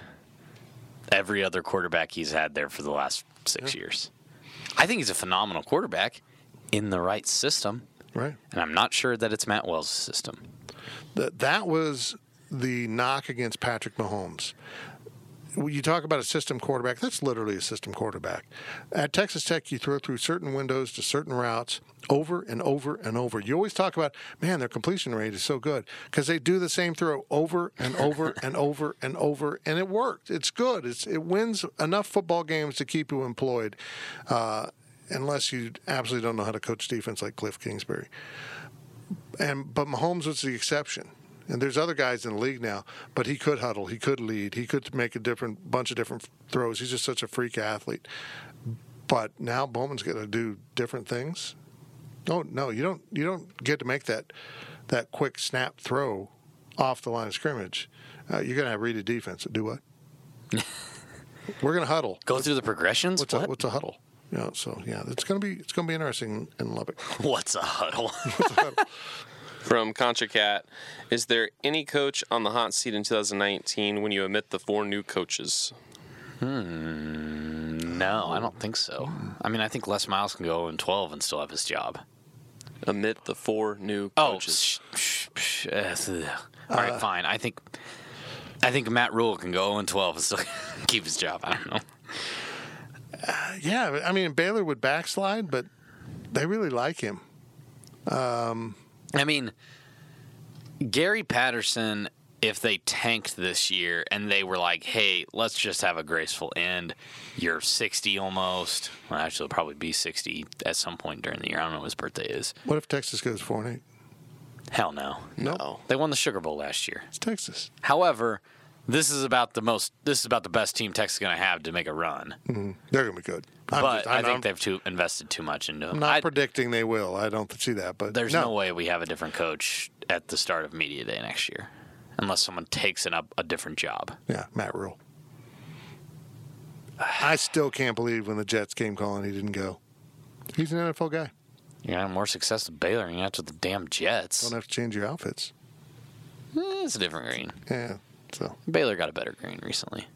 every other quarterback he's had there for the last six years. I think he's a phenomenal quarterback in the right system, Right. and I'm not sure that it's Matt Wells' system. That that was the knock against Patrick Mahomes. When you talk about a system quarterback, that's literally a system quarterback. At Texas Tech, you throw through certain windows to certain routes over and over and over. You always talk about, man, their completion rate is so good because they do the same throw over and over and over and over, and it worked. It's good. It's it wins enough football games to keep you employed, uh, unless you absolutely don't know how to coach defense like Cliff Kingsbury and but Mahomes was the exception. And there's other guys in the league now, but he could huddle, he could lead, he could make a different bunch of different throws. He's just such a freak athlete. But now Bowman's going to do different things. No, no, you don't. You don't get to make that that quick snap throw off the line of scrimmage. Uh, you're going to have read a defense. Do what? We're going to huddle. Go through the progressions. What's a, what? what's a huddle? You know, so yeah, it's going to be it's going to be interesting in Lubbock. What's a huddle? From Contra Cat, is there any coach on the hot seat in 2019 when you omit the four new coaches? Hmm, no, I don't think so. I mean, I think Les Miles can go in 12 and still have his job. Omit the four new Oh, coaches. sh- sh- sh- uh, all right, fine. I think I think Matt Rhule can go 0 and 12 and still keep his job. I don't know. Yeah, I mean Baylor would backslide, but they really like him. I mean, Gary Patterson, if they tanked this year and they were like, hey, let's just have a graceful end, you're 60 almost. Well, actually, it'll probably be 60 at some point during the year. I don't know what his birthday is. What if Texas goes four and eight? Hell no. No, They won the Sugar Bowl last year. it's Texas. However, this is about the most. This is about the best team Texas is going to have to make a run. They're gonna be good. I'm but just- I I'm- think I'm- they've too invested too much into them. I'm not I- predicting they will. I don't see that, but there's no. way we have a different coach at the start of media day next year, unless someone takes an, up a different job. Yeah, Matt Rhule. I still can't believe when the Jets came calling, he didn't go. He's an NFL guy. You got more success with Baylor than you have with the damn Jets. Don't have to change your outfits. Eh, it's a different green. Yeah. So Baylor got a better green recently.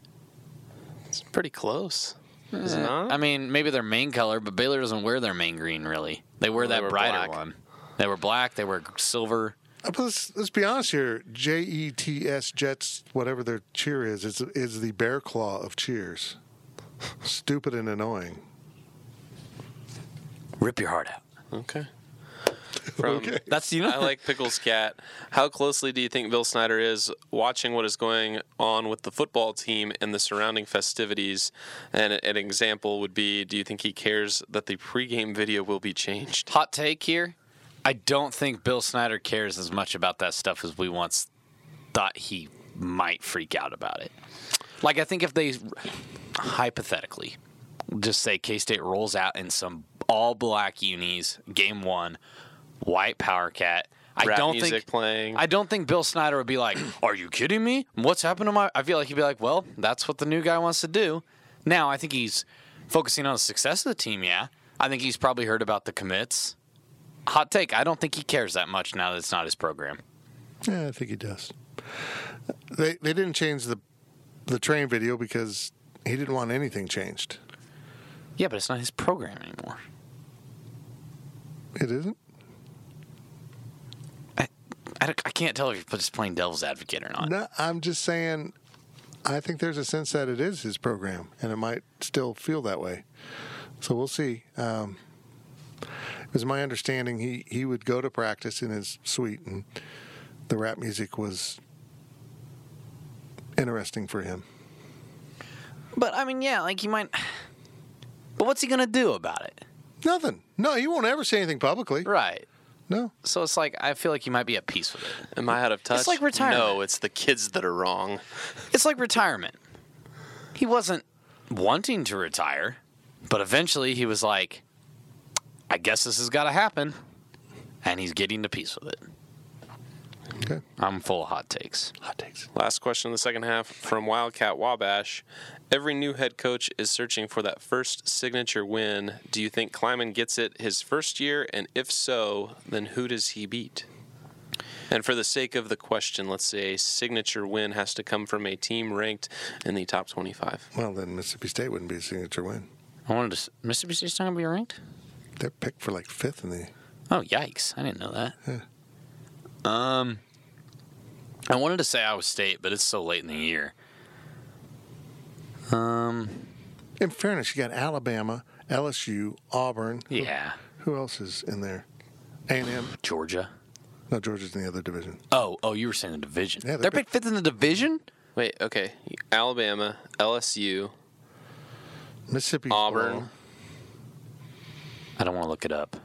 It's pretty close. Is it Eh, not? I mean, maybe their main color, but Baylor doesn't wear their main green really. They wear Well, they that were brighter black. one. They were black. They were silver. Uh, but let's, let's be honest here. J E T S Jets, whatever their cheer is, is is the bear claw of cheers. Stupid and annoying. Rip your heart out. okay. From, Okay. That's you know. I like Pickles Cat. How closely do you think Bill Snyder is watching what is going on with the football team and the surrounding festivities? And an example would be do you think he cares that the pregame video will be changed? hot take here. I don't think Bill Snyder cares as much about that stuff as we once thought he might freak out about it. Like I think if they hypothetically just say K State rolls out in some all black unis, game one, white power cat. I Rap don't music think playing. I don't think Bill Snyder would be like, "Are you kidding me? What's happened to my?" I feel like he'd be like, "Well, that's what the new guy wants to do." Now, I think he's focusing on the success of the team. Yeah, I think he's probably heard about the commits. Hot take: I don't think he cares that much now that it's not his program. Yeah, I think he does. They they didn't change the the train video because he didn't want anything changed. Yeah, but it's not his program anymore. It isn't. I, I, can't tell if you're just playing devil's advocate or not. No, I'm just saying. I think there's a sense that it is his program, and it might still feel that way. So we'll see. Um, it was my understanding he he would go to practice in his suite, and the rap music was interesting for him. But I mean, yeah, like he might. But what's he gonna do about it? Nothing. No, he won't ever say anything publicly. Right. No. So it's like I feel like you might be at peace with it. Am I out of touch? It's like retirement. No, it's the kids that are wrong. It's like retirement. He wasn't wanting to retire, but eventually he was like, I guess this has got to happen. And he's getting to peace with it. Okay. I'm full of hot takes. Hot takes. Last question in the second half from Wildcat Wabash. Every new head coach is searching for that first signature win. Do you think Klieman gets it his first year? And if so, then who does he beat? And for the sake of the question, let's say a signature win has to come from a team ranked in the top 25. Well, then Mississippi State wouldn't be a signature win. I wanted to. Mississippi State's not gonna be ranked. They're picked for like fifth in the. Oh yikes! I didn't know that. Um, I wanted to say Iowa State, but it's so late in the year. Um, In fairness, you got Alabama, LSU, Auburn. Yeah, Who else is in there? A&M. Georgia. No, Georgia's in the other division. Oh, oh, you were saying the division. Yeah, they're they're picked fifth in the division. Wait, okay. Alabama, LSU, Mississippi. Auburn. I don't want to look it up.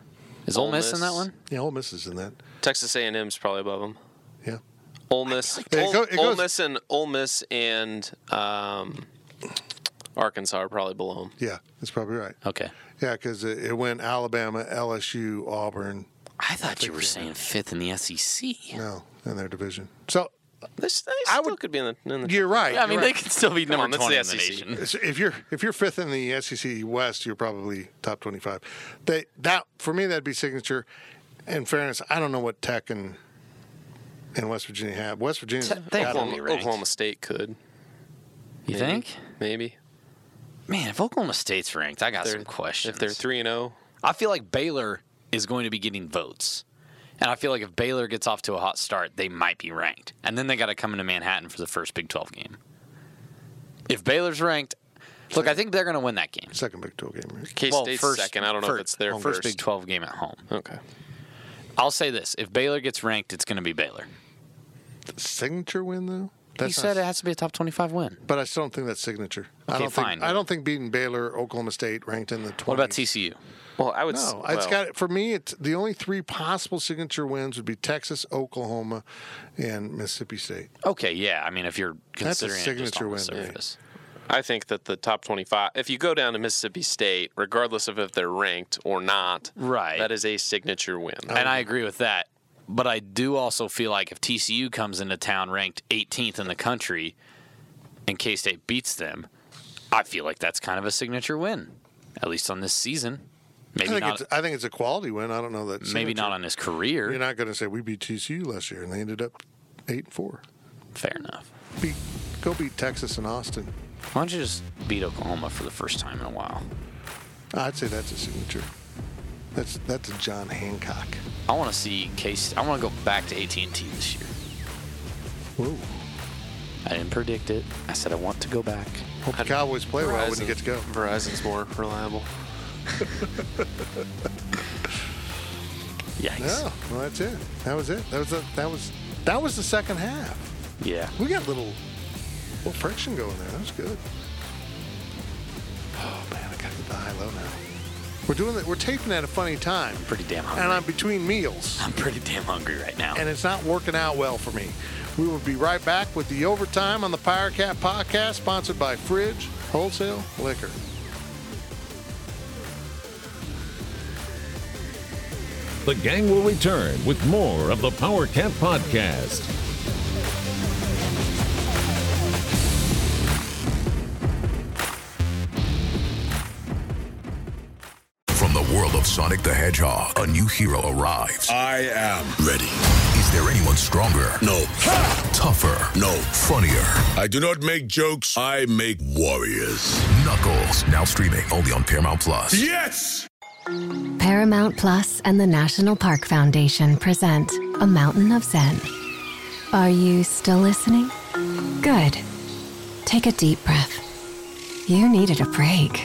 Is Ole Ole Miss in that one? Yeah, Ole Miss is in that. Texas A&M's probably above them. Yeah. Ole Miss, It Ole, go- it Ole Miss, and Ole Miss and um, Arkansas are probably below them. Yeah, that's probably right. Okay. Yeah, because it, it went Alabama, LSU, Auburn. I thought you were saying fifth in the SEC. No, in their division. So They, they I still would- could be in the. In the you're right. Yeah, I mean, you're they right. could still be Come number on, twenty the in the nation. So if you're if you're fifth in the SEC West, you're probably top twenty five. They that for me that'd be signature. In fairness, I don't know what Tech and and West Virginia have. West Virginia, Te- they Oklahoma, be. Oklahoma State could. You Maybe. think? Maybe. Man, if Oklahoma State's ranked, I got They're- some questions. If they're 3 and oh, 0, I feel like Baylor is going to be getting votes. And I feel like if Baylor gets off to a hot start, they might be ranked. And then they got to come into Manhattan for the first Big 12 game. If Baylor's ranked, look, I think they're going to win that game. second Big Twelve game. Right? K Well, State's first- second. I don't know first- if it's their first first. Big 12 game at home. Okay. I'll say this: if Baylor gets ranked, it's going to be Baylor. The Signature win though. That's He said it has to be a top 25 win. but I still don't think that's signature. I don't fine. think I don't think beating Baylor, Oklahoma State ranked in the 20s. What about TCU? Well, I would. s- No, it's well, got for me. It's the only three possible signature wins would be Texas, Oklahoma, and Mississippi State. Okay, yeah. I mean, if you're That's a considering it just signature on win to me. surface. I think that the top 25, if you go down to Mississippi State, regardless of if they're ranked or not, Right. that is a signature win. And I agree with that. But I do also feel like if TCU comes into town ranked 18th in the country and K State beats them, I feel like that's kind of a signature win, at least on this season. I Maybe think not. it's I think it's a quality win. I don't know that. Maybe signature. not on his career. You're not going to say we beat TCU last year and they ended up eight and four. Fair enough. Beat go beat Texas and Austin. Why don't you just beat Oklahoma for the first time in a while? I'd say that's a signature. That's that's a John Hancock. I want to see Case. I want to go back to AT&T this year. Whoa. I didn't predict it. I said I want to go back. Hope the Cowboys play well when you get to go. Verizon's more reliable. Yikes. No, well that's it. That was it. That was a, that was that was the second half. Yeah. We got a little little friction going there. That was good. Oh man, I gotta get the high low now. We're doing that. We're taping at a funny time, Pretty damn hungry. and I'm between meals, I'm pretty damn hungry right now. and it's not working out well for me. We will be right back with the overtime on the Power Cat podcast, sponsored by Fridge Wholesale Liquor. The gang will return with more of the Power Cat Podcast. Sonic the Hedgehog, a new hero arrives. I am ready. Is there anyone stronger? No. Tougher? No. Funnier? I do not make jokes, I make warriors. Knuckles, now streaming only on Paramount Plus. Yes! Paramount Plus and the National Park Foundation present A Mountain of Zen. Are you still listening? Good. Take a deep breath. You needed a break.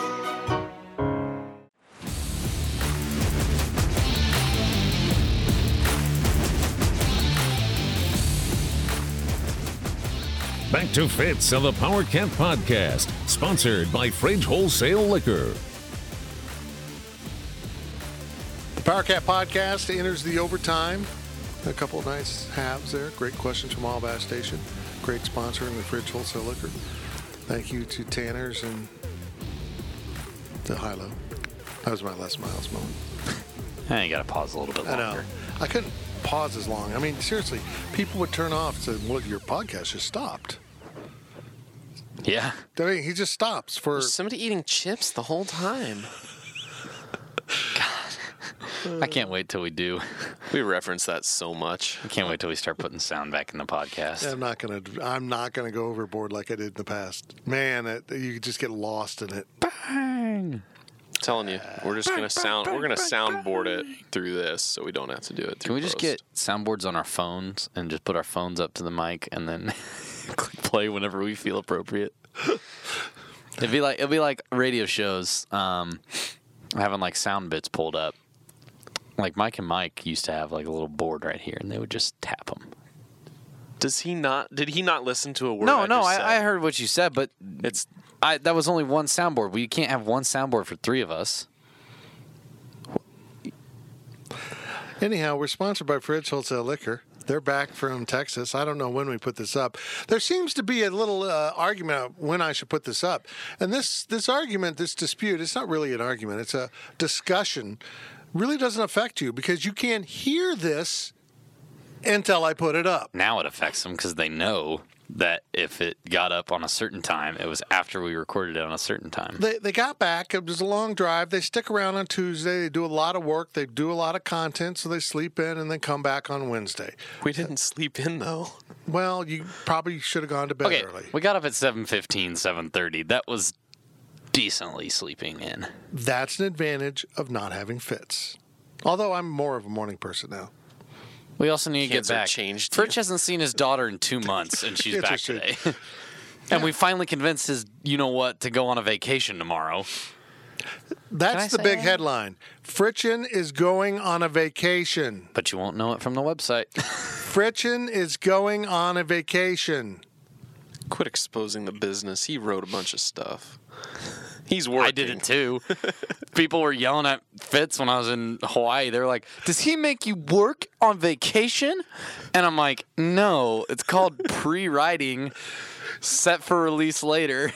Back to Fitz of the Power Cat Podcast, sponsored by Fridge Wholesale Liquor. The Power Cat podcast enters the overtime. A couple of nice halves there. Great questions from Wabash Station. Great sponsor in the Fridge Wholesale Liquor. Thank you to Tanner's and to Hilo. That was my last Miles moment. I ain't got to pause a little bit I longer. know. I couldn't. pause as long. I mean, seriously, people would turn off and say, "Well, your podcast just stopped." Yeah. I mean, he just stops for There's somebody eating chips the whole time. God. I can't wait till we do. We reference that so much. I can't wait till we start putting sound back in the podcast. I'm not gonna. I'm not gonna go overboard like I did in the past. Man, it, you just get lost in it. Bang. telling you, we're just gonna sound we're gonna soundboard it through this, so we don't have to do it. Can we just post. get soundboards on our phones and just put our phones up to the mic and then click play whenever we feel appropriate? It'd be like it'd be like radio shows, um, having like sound bits pulled up. Like Mike and Mike used to have like a little board right here, and they would just tap them. Does he not? Did he not listen to a word? No, I no, just said? I, I heard what you said, but It's I that was only one soundboard. We can't have one soundboard for three of us. Anyhow, we're sponsored by Fridge Wholesale Liquor. They're back from Texas. I don't know when we put this up. There seems to be a little uh, argument when I should put this up. And this this argument, this dispute, it's not really an argument. It's a discussion. Really doesn't affect you because you can't hear this until I put it up. Now it affects them because they know that if it got up on a certain time, it was after we recorded it on a certain time. They, they got back. It was a long drive. They stick around on Tuesday. They do a lot of work. They do a lot of content. So they sleep in and then come back on Wednesday. we didn't sleep in though. Well, you probably should have gone to bed Okay, early. we got up at 7.15, 7.30. That was decently sleeping in. That's an advantage of not having fits. Although I'm more of a morning person now. We also need to get back. changed Fritz you. hasn't seen his daughter in two months, and she's back Interesting. today. and we finally convinced his, you know what, to go on a vacation tomorrow. That's the big that? headline. Fritchen is going on a vacation. But you won't know it from the website. Fritchen is going on a vacation. Quit exposing the business. He wrote a bunch of stuff. He's working. I did it too. People were yelling at Fitz when I was in Hawaii. They were like, "Does he make you work on vacation?" And I'm like, "No, it's called pre-writing, set for release later."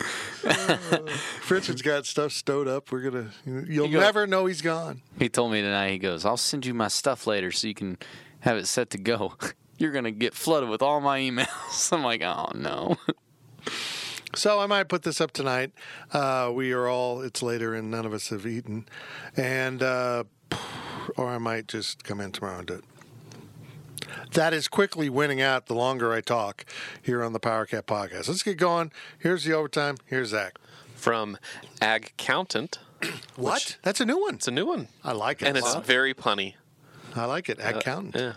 Fritchen's got stuff stowed up. We're gonna. You'll You go- never know he's gone. He told me tonight. He goes, "I'll send you my stuff later so you can have it set to go." You're gonna get flooded with all my emails. I'm like, "Oh no." So I might put this up tonight. Uh, we are all. It's later, and none of us have eaten, and uh, or I might just come in tomorrow and do it. That is quickly winning out the longer I talk here on the Power Cat podcast. Let's get going. Here's the overtime. Here's Zach. from Ag Countant. What? That's a new one. It's a new one, I like it. and it's very punny. I like it. Ag Accountant. Yeah.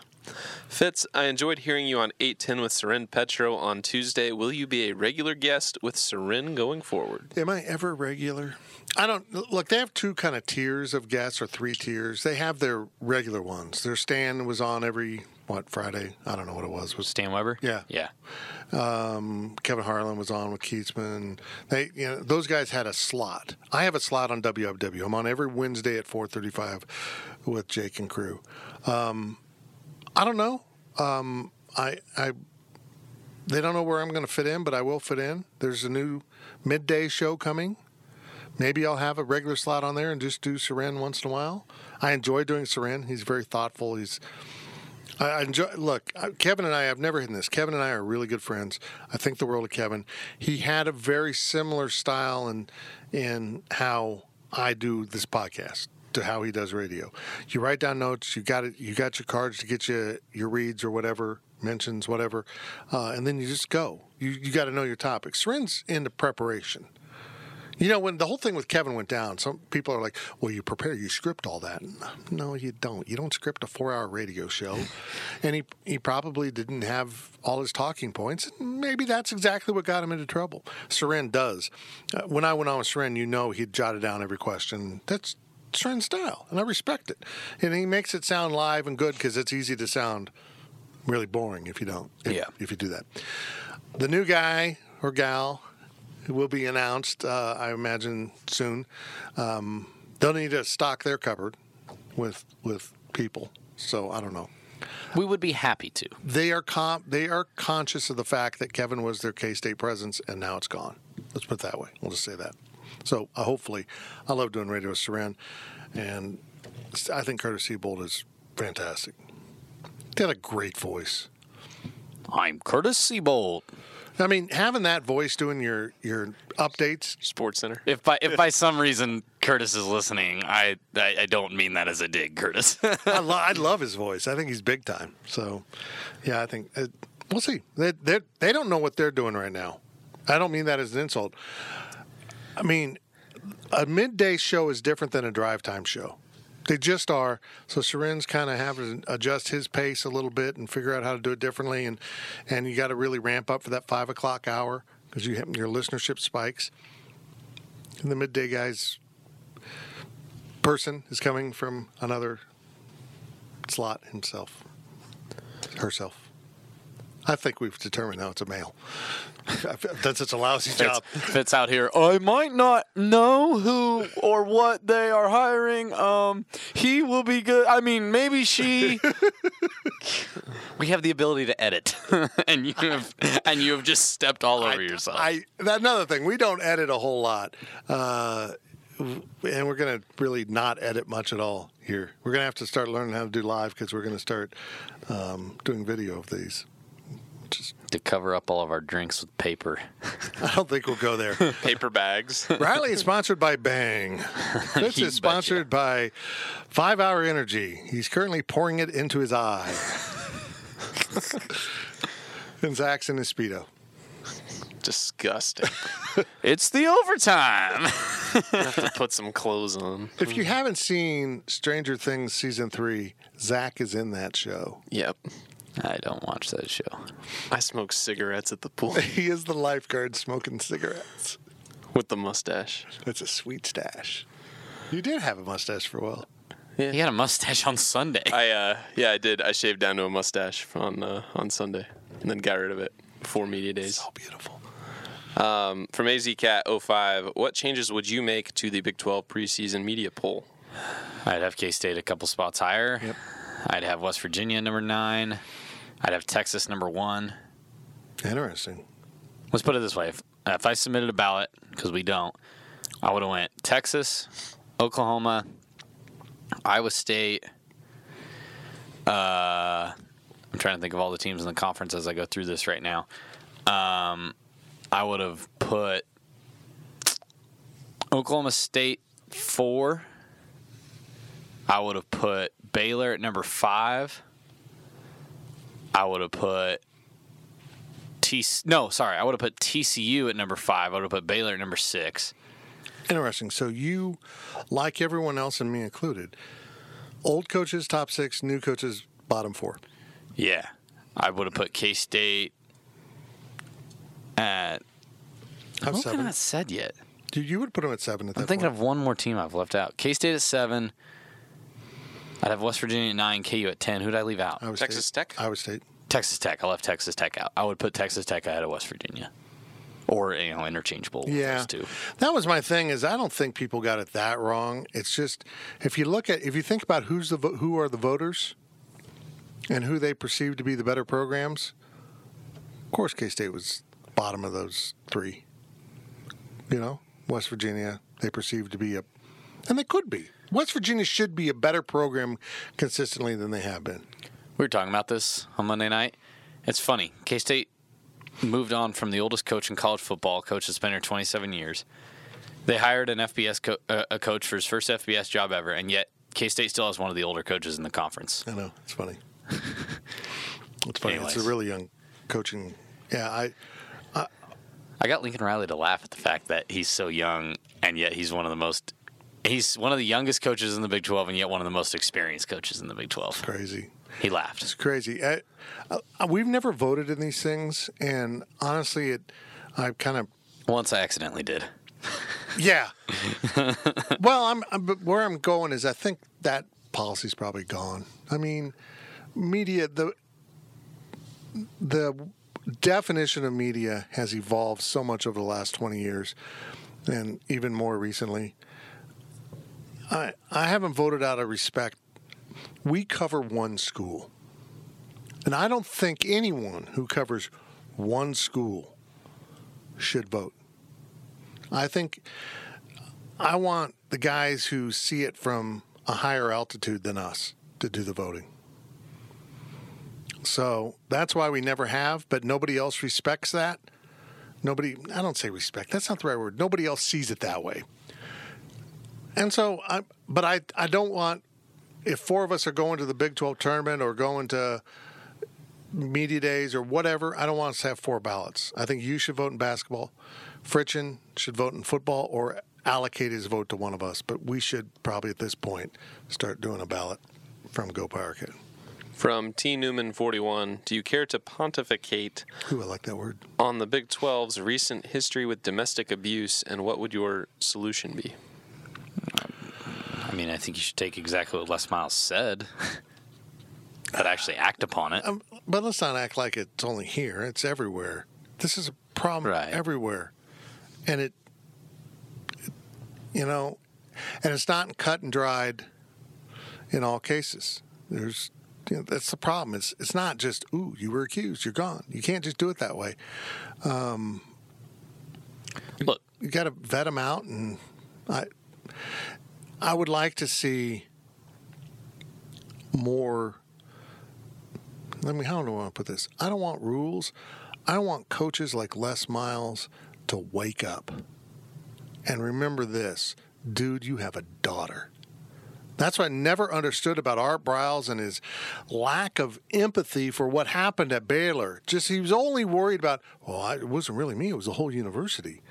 Fitz, I enjoyed hearing you on 810 with Soren Petro on Tuesday. Will you be a regular guest with Soren going forward? Am I ever regular? I don't look. They have two kind of tiers of guests, or three tiers. They have their regular ones. Their Stan was on every what Friday? I don't know what it was. Was Stan Weber. Yeah. Yeah. um, Kevin Harlan was on with Kietzman. They, you know, those guys had a slot. I have a slot on WFW. I'm on every Wednesday at 4:35 with Jake and crew. Um, I don't know. Um, I, I, they don't know where I'm going to fit in, but I will fit in. There's a new midday show coming. Maybe I'll have a regular slot on there and just do Soren once in a while. I enjoy doing Soren. He's very thoughtful. He's I enjoy. Look, Kevin and I. I've never hidden this. Kevin and I are really good friends. I think the world of Kevin. He had a very similar style in in how I do this podcast to how he does radio. You write down notes. You got it. You got your cards to get you your reads or whatever mentions, whatever, uh, and then you just go. You you got to know your topics. Soren's into preparation. You know, when the whole thing with Kevin went down, some people are like, well, you prepare, you script all that. No, you don't. You don't script a four hour radio show. and he, he probably didn't have all his talking points. Maybe that's exactly what got him into trouble. Soren does. Uh, when I went on with Soren, you know he'd jotted down every question. That's Soren's style, and I respect it. And he makes it sound live and good because it's easy to sound really boring if you don't. If, Yeah. If you do that. The new guy or gal will be announced, uh, I imagine, soon. Um, they'll need to stock their cupboard with with people. So I don't know. We would be happy to. They are com- they are conscious of the fact that Kevin was their K State presence, and now it's gone. Let's put it that way. We'll just say that. So uh, hopefully, I love doing Radio with Soren, and I think Curtis Siebold is fantastic. He had a great voice. I'm Curtis Seabolt. I mean, having that voice doing your your updates. Sports Center. If by if by some reason Curtis is listening, I I, I don't mean that as a dig, Curtis. I, lo- I love his voice. I think he's big time. So, yeah, I think uh, we'll see. They they they don't know what they're doing right now. I don't mean that as an insult. I mean, a midday show is different than a drive time show. They just are. So Soren's kind of having to adjust his pace a little bit and figure out how to do it differently. And and you got to really ramp up for that five o'clock hour because you your listenership spikes. And the midday guys person is coming from another slot himself, herself. I think we've determined now it's a male. That's such a lousy Fitz, job. Fitz out here. I might not know who or what they are hiring. Um, he will be good. I mean, maybe she. we have the ability to edit, and you have and you have just stepped all over yourself. I that another thing. We don't edit a whole lot, uh, and we're going to really not edit much at all here. We're going to have to start learning how to do live because we're going to start um, doing video of these. To cover up all of our drinks with paper. I don't think we'll go there. Paper bags. Riley is sponsored by Bang. Fitz You is sponsored by Five Hour Energy. He's currently pouring it into his eye. and Zach's in his Speedo. Disgusting. It's the overtime. I have to put some clothes on. If you haven't seen Stranger Things season three, Zach is in that show. Yep. I don't watch that show. I smoke cigarettes at the pool He is the lifeguard smoking cigarettes. with the mustache. That's a sweet stash. You did have a mustache for a while. He had a mustache on Sunday. I uh yeah, I did. I shaved down to a mustache on uh, on Sunday and then got rid of it before media days. So beautiful. Um, from AZCat05, what changes would you make to the Big 12 preseason media poll? I'd have K State a couple spots higher. Yep. I'd have West Virginia number nine. I'd have Texas number one. Interesting. Let's put it this way: if, if I submitted a ballot, because we don't, I would have went Texas, Oklahoma, Iowa State. Uh, I'm trying to think of all the teams in the conference as I go through this right now. Um, I would have put Oklahoma State four. I would have put Baylor at number five. I would have put T. No, sorry, I would have put TCU at number five. I would have put Baylor at number six. Interesting. So you, like everyone else and me included, old coaches top six, new coaches bottom four. Yeah, I would have put K State at. Have seven. not said yet? Dude, you would put them at seven at that I'm thinking point. of one more team I've left out. K State at seven. I'd have West Virginia at nine, KU at ten. Who'd I leave out? Iowa Texas State. Tech? Iowa State. Texas Tech. I left Texas Tech out. I would put Texas Tech ahead of West Virginia, or you know, interchangeable. Yeah, those two. that was my thing. Is I don't think people got it that wrong. It's just if you look at if you think about who's the vo- who are the voters, and who they perceive to be the better programs. Of course, K State was bottom of those three. You know, West Virginia they perceive to be a, and they could be. West Virginia should be a better program consistently than they have been. We were talking about this on Monday night. It's funny. K State moved on from the oldest coach in college football, coach that's been here 27 years. They hired an FBS co- uh, a coach for his first FBS job ever, and yet K State still has one of the older coaches in the conference. I know it's funny. it's funny. It's a really young coaching. Yeah, I I got Lincoln Riley to laugh at the fact that he's so young, and yet he's one of the most. He's one of the youngest coaches in the Big 12, and yet one of the most experienced coaches in the Big 12. crazy. He laughed. It's crazy. I, uh, we've never voted in these things, and honestly, it. I kind of Once I accidentally did. yeah. well, I'm, I'm but where I'm going is I think that policy's probably gone. I mean, media the the definition of media has evolved so much over the last 20 years and even more recently. I I haven't voted out of respect. We cover one school. And I don't think anyone who covers one school should vote. I think I want the guys who see it from a higher altitude than us to do the voting. So that's why we never have, but nobody else respects that. Nobody, I don't say respect, that's not the right word. Nobody else sees it that way. And so, I, but I, I don't want, if four of us are going to the Big 12 tournament or going to media days or whatever, I don't want us to have four ballots. I think you should vote in basketball. Fritchen should vote in football or allocate his vote to one of us. But we should probably at this point start doing a ballot from GoPowercat. From T Newman 41, do you care to pontificate Ooh, I like that word. on the Big 12's recent history with domestic abuse and what would your solution be? I mean, I think you should take exactly what Les Miles said, but actually act upon it. Um, but let's not act like it's only here. It's everywhere. This is a problem Right. everywhere, and it, it- you know, and it's not cut and dried in all cases. There's, you know, that's the problem. It's it's not just ooh, you were accused, you're gone. You can't just do it that way. Um, Look, you got to vet them out, and I, I would like to see more. Let me. How do I want to put this? I don't want rules. I want coaches like Les Miles to wake up and remember this, dude. You have a daughter. That's what I never understood about Art Briles and his lack of empathy for what happened at Baylor. Just he was only worried about, well, it wasn't really me; it was the whole university.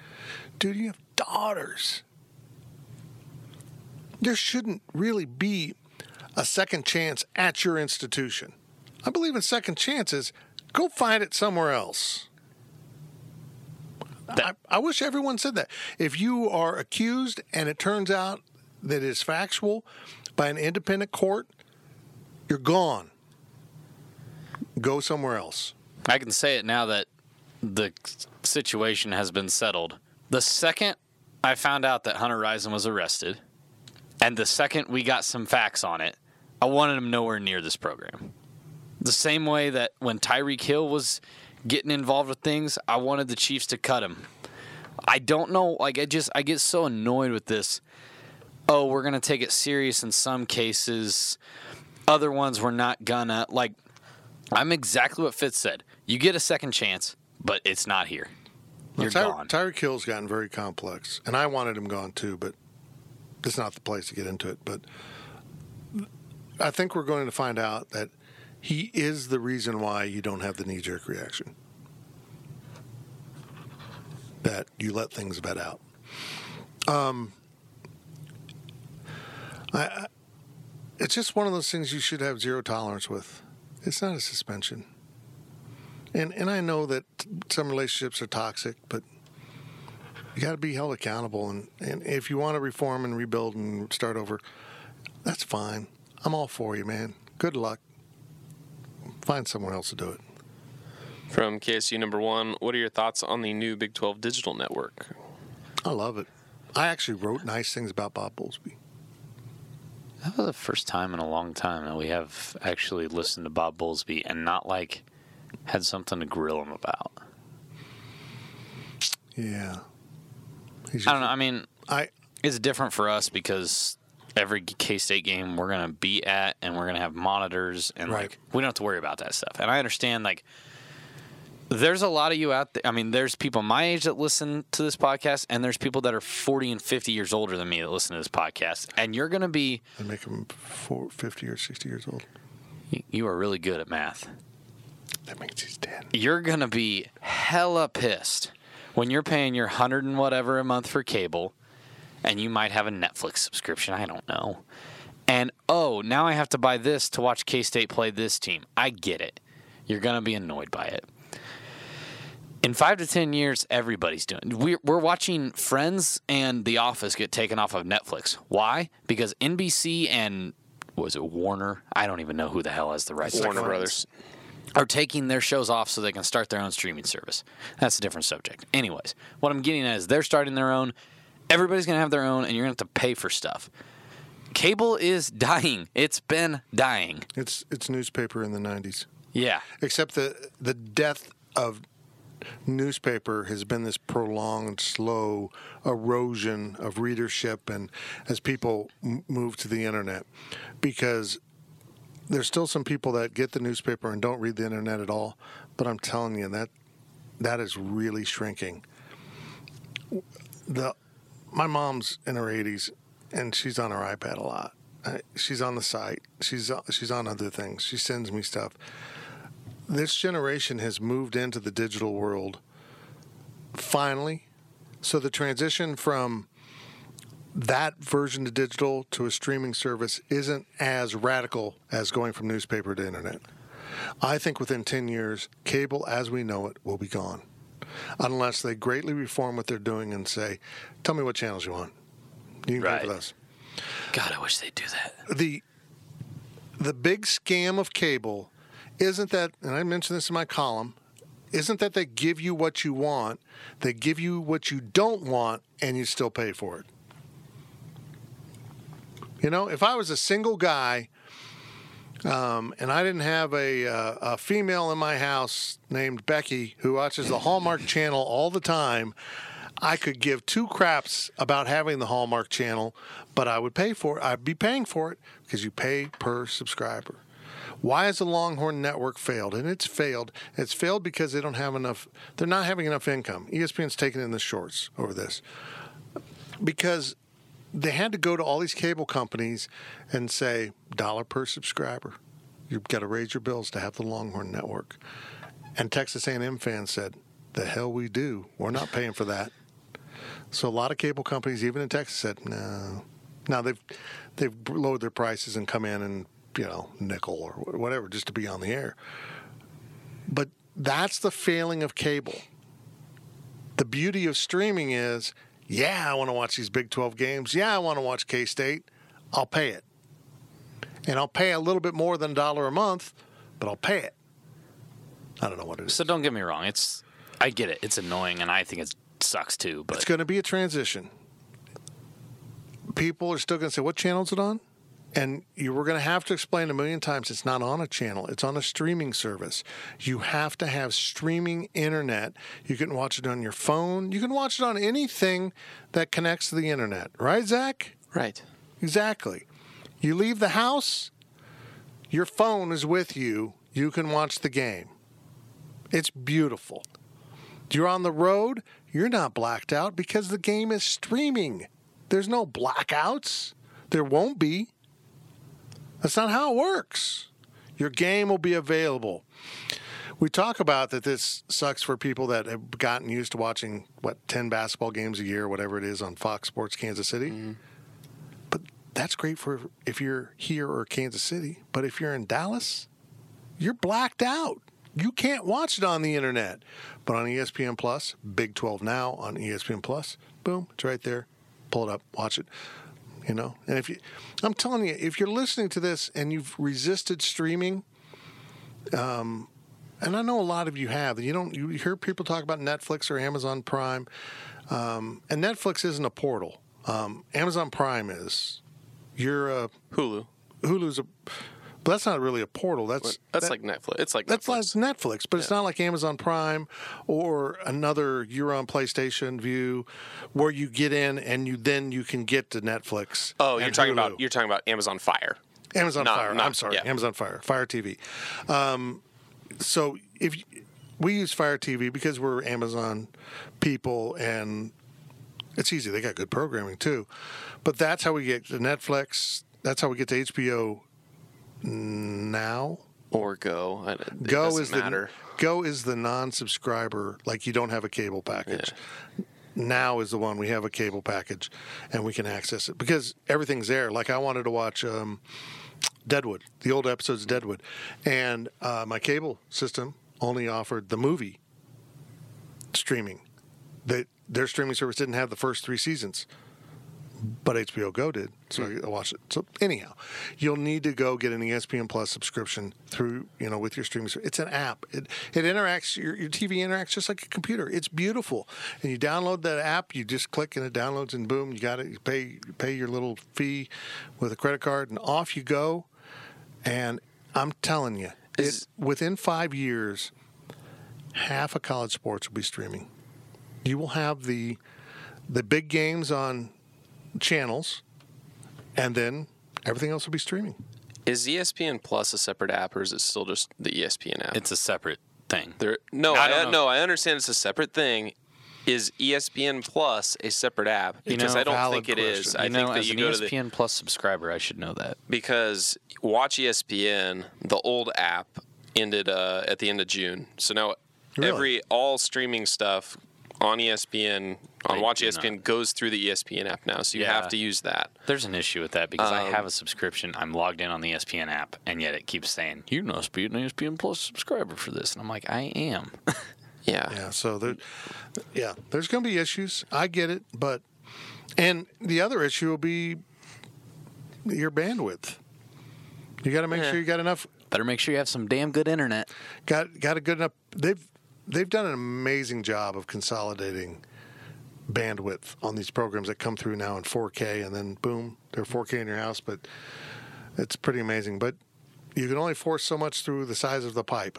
Dude, you have daughters. There shouldn't really be a second chance at your institution. I believe in second chances. Go find it somewhere else. I, I wish everyone said that. If you are accused and it turns out that it's factual by an independent court, you're gone. Go somewhere else. I can say it now that the situation has been settled. The second I found out that Hunter Rison was arrested, and the second we got some facts on it, I wanted him nowhere near this program. The same way that when Tyreek Hill was getting involved with things, I wanted the Chiefs to cut him. I don't know, like I just I get so annoyed with this. Oh, we're gonna take it serious in some cases. Other ones we're not gonna. Like I'm exactly what Fitz said. You get a second chance, but it's not here. You're Ty- gone. Tyreek Hill's gotten very complex, and I wanted him gone too, but it's not the place to get into it. But I think we're going to find out that he is the reason why you don't have the knee jerk reaction. That you let things vet out. Um, I, I, it's just one of those things you should have zero tolerance with. It's not a suspension. And and I know that some relationships are toxic, but you got to be held accountable. And, and if you want to reform and rebuild and start over, that's fine. I'm all for you, man. Good luck. Find someone else to do it. From KSU number one, what are your thoughts on the new Big 12 digital network? I love it. I actually wrote nice things about Bob Bowlesby. That was the first time in a long time that we have actually listened to Bob Bowlesby and not like had something to grill him about. Yeah. He's I don't know. I mean, I it's different for us because every K State game we're gonna be at and we're gonna have monitors and Right. like we don't have to worry about that stuff. And I understand like there's a lot of you out there. I mean, there's people my age that listen to this podcast, and there's people that are 40 and 50 years older than me that listen to this podcast. And you're gonna be I make him four, 50 or 60 years old. you- you are really good at math. That means he's dead. you're gonna be hella pissed when you're paying your hundred and whatever a month for cable, and you might have a Netflix subscription. I don't know. And oh, now I have to buy this to watch K State play this team. I get it. You're gonna be annoyed by it. In five to ten years, everybody's doing. We're, we're watching Friends and The Office get taken off of Netflix. Why? Because NBC and was it Warner? I don't even know who the hell has the rights. to Warner Brothers. Are taking their shows off so they can start their own streaming service. That's a different subject. Anyways, what I'm getting at is they're starting their own. Everybody's going to have their own, and you're going to have to pay for stuff. Cable is dying. It's been dying. It's it's newspaper in the 90s. Yeah. Except the the death of newspaper has been this prolonged, slow erosion of readership, and as people m- move to the internet, because there's still some people that get the newspaper and don't read the internet at all. But I'm telling you that that is really shrinking. The my mom's in her 80s and she's on her iPad a lot. Uh, She's on the site. She's she's on other things. She sends me stuff. This generation has moved into the digital world finally. So the transition from that version to digital to a streaming service isn't as radical as going from newspaper to internet. I think within 10 years, cable as we know it will be gone. Unless they greatly reform what they're doing and say, tell me what channels you want. You can pay for Right. those. God, I wish they'd do that. The the big scam of cable isn't that and I mentioned this in my column, isn't that they give you what you want, they give you what you don't want and you still pay for it. You know, if I was a single guy um, and I didn't have a, uh, a female in my house named Becky who watches the Hallmark Channel all the time, I could give two craps about having the Hallmark Channel, but I would pay for it. I'd be paying for it because you pay per subscriber. Why has the Longhorn Network failed? And it's failed. It's failed because they don't have enough. They're not having enough income. ESPN's taking in the shorts over this because they had to go to all these cable companies and say dollar per subscriber. You've got to raise your bills to have the Longhorn Network. And Texas A&M fans said, "The hell we do. We're not paying for that." So a lot of cable companies, even in Texas, said, "No." Now they've they've lowered their prices and come in and you know nickel or whatever just to be on the air. But that's the failing of cable. The beauty of streaming is, yeah, I want to watch these Big 12 games. Yeah, I want to watch K State. I'll pay it. And I'll pay a little bit more than a dollar a month, but I'll pay it. I don't know what it is. So don't get me wrong. It's I get it. It's annoying, and I think it sucks too. But It's going to be a transition. People are still going to say, "What channel is it on?" And you were going to have to explain a million times it's not on a channel, it's on a streaming service. You have to have streaming internet. You can watch it on your phone, you can watch it on anything that connects to the internet, right, Zach? Right. Exactly. You leave the house, your phone is with you, you can watch the game. It's beautiful. You're on the road, you're not blacked out because the game is streaming. There's no blackouts. There won't be. That's not how it works. Your game will be available. We talk about that this sucks for people that have gotten used to watching, what, 10 basketball games a year, whatever it is, on Fox Sports Kansas City. Mm-hmm. But that's great for if you're here or Kansas City. But if you're in Dallas, you're blacked out. You can't watch it on the internet. But on ESPN Plus, Big 12 now on ESPN Plus, boom, it's right there. Pull it up, watch it. You know, and if you, I'm telling you, if you're listening to this and you've resisted streaming, um, and I know a lot of you have, you don't, you hear people talk about Netflix or Amazon Prime, um, and Netflix isn't a portal. Um, Amazon Prime is. You're a Hulu. Hulu's a, but that's not really a portal. That's That's that- like Netflix. It's like that's Netflix. like Netflix, but it's not like Amazon Prime or another you're on PlayStation Vue where you get in and you then you can get to Netflix. Oh, you're talking Hulu. about you're talking about Amazon Fire. Amazon not- Fire. not- I'm sorry, yeah. Amazon Fire, Fire TV. Um, so if we use Fire TV because we're Amazon people and it's easy. They got good programming too, but that's how we get to Netflix. That's how we get to HBO now. Or Go. It Go is matter. the Go is the non-subscriber, like you don't have a cable package. Now is the one we have a cable package, and we can access it because everything's there. Like I wanted to watch um, Deadwood, the old episodes of Deadwood, and uh, my cable system only offered the movie streaming. They, their streaming service didn't have the first three seasons but HBO Go did, so I watched it. So anyhow, you'll need to go get an ESPN Plus subscription through you know with your streaming. It's an app. It it interacts. Your, your TV interacts just like a computer. It's beautiful, and you download that app. You just click and it downloads, and boom, you got it. You pay you pay your little fee with a credit card, and off you go. And I'm telling you, it, within five years, half of college sports will be streaming. You will have the the big games on channels, and then everything else will be streaming. Is ESPN Plus a separate app, or is it still just the ESPN app? It's a separate thing. There, no, I I, no, I understand it's a separate thing. Is ESPN Plus a separate app? You Because know, I don't think it is. question. I you think know, that as you an go to the ESPN Plus subscriber, I should know that. because Watch ESPN, the old app, ended uh, at the end of June. So now Really? every all streaming stuff on ESPN on They Watch ESPN not. goes through the ESPN app now. So you Yeah. have to use that. There's an issue with that because I Um, have a subscription. I'm logged in on the ESPN app, and yet it keeps saying you must be an E ESPN Plus subscriber for this, and I'm like, I am. Yeah. Yeah, so there, yeah, there's going to be issues. I get it, but and the other issue will be your bandwidth. You got to make Yeah. sure you got enough, Better make sure you have some damn good internet. got got a good enough. They've they've done an amazing job of consolidating bandwidth on these programs that come through now in 4K, and then boom, they're 4K in your house. But it's pretty amazing. But you can only force so much through the size of the pipe,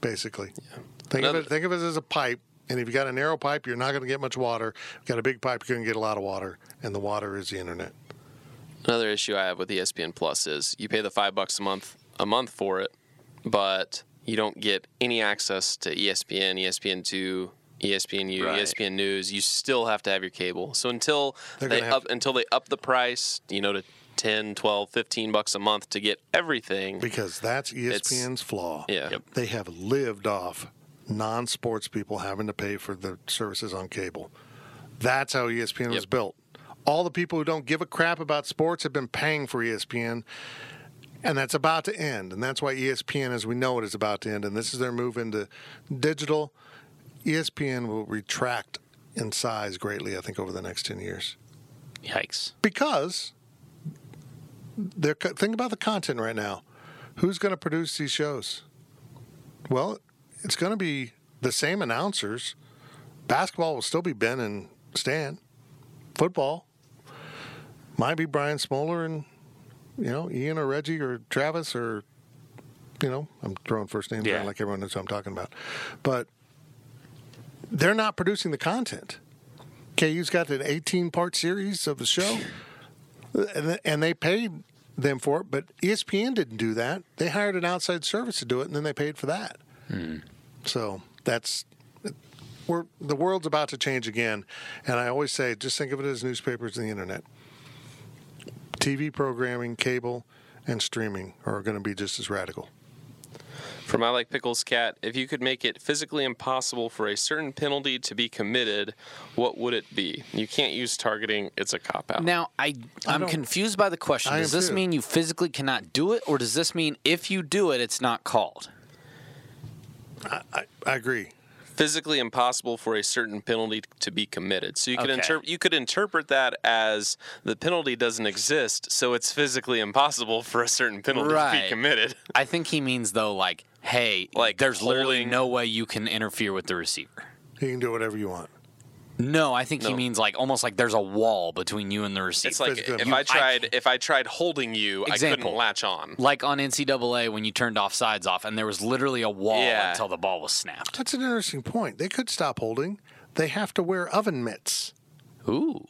basically. Think of it. Think of it as a pipe. And if you got a narrow pipe, you're not going to get much water. If you got a big pipe, you're going to get a lot of water, and the water is the internet. Another issue I have with ESPN Plus is you pay the five bucks a month a month for it, but you don't get any access to E ESPN, ESPN2, ESPNU, Right. ESPN News. You still have to have your cable. So until They're they gonna up until they up the price, you know, to 10, 12, 15 bucks a month to get everything. Because that's ESPN's flaw. Yeah. Yep. They have lived off non sports people having to pay for the services on cable. That's how ESPN was built. All the people who don't give a crap about sports have been paying for ESPN, and that's about to end. And that's why ESPN, as we know it, is about to end. And this is their move into digital. ESPN will retract in size greatly, I think, over the next 10 years. Yikes. Because they're think about the content right now. Who's going to produce these shows? Well, it's going to be the same announcers. Basketball will still be Ben and Stan. Football might be Brian Smoller and you know Ian or Reggie or Travis or you know I'm throwing first names Yeah. around like everyone knows who I'm talking about, but they're not producing the content. KU's got an 18 part series of the show, and they paid them for it. But ESPN didn't do that. They hired an outside service to do it, and then they paid for that. Hmm. So that's we're the world's about to change again. And I always say, just think of it as newspapers and the internet. TV programming, cable, and streaming are going to be just as radical. From I Like Pickles Cat, if you could make it physically impossible for a certain penalty to be committed, what would it be? You can't use targeting, it's a cop out. Now, I I'm don't- confused by the question. I Does this too. mean you physically cannot do it, or does this mean if you do it, it's not called? I, I, I agree. physically impossible for a certain penalty to be committed. So you could Okay. interpret you could interpret that as the penalty doesn't exist, so it's physically impossible for a certain penalty to be committed. I think he means though, like, hey, Like there's literally no way you can interfere with the receiver. You can do whatever you want. No, I think he No. means like almost like there's a wall between you and the receiver. It's like physically if you- I tried if I tried holding you, I Example. couldn't latch on. like on NCAA when you turned off sides off, and there was literally a wall Yeah. until the ball was snapped. That's an interesting point. They could stop holding. They have to wear oven mitts. Ooh.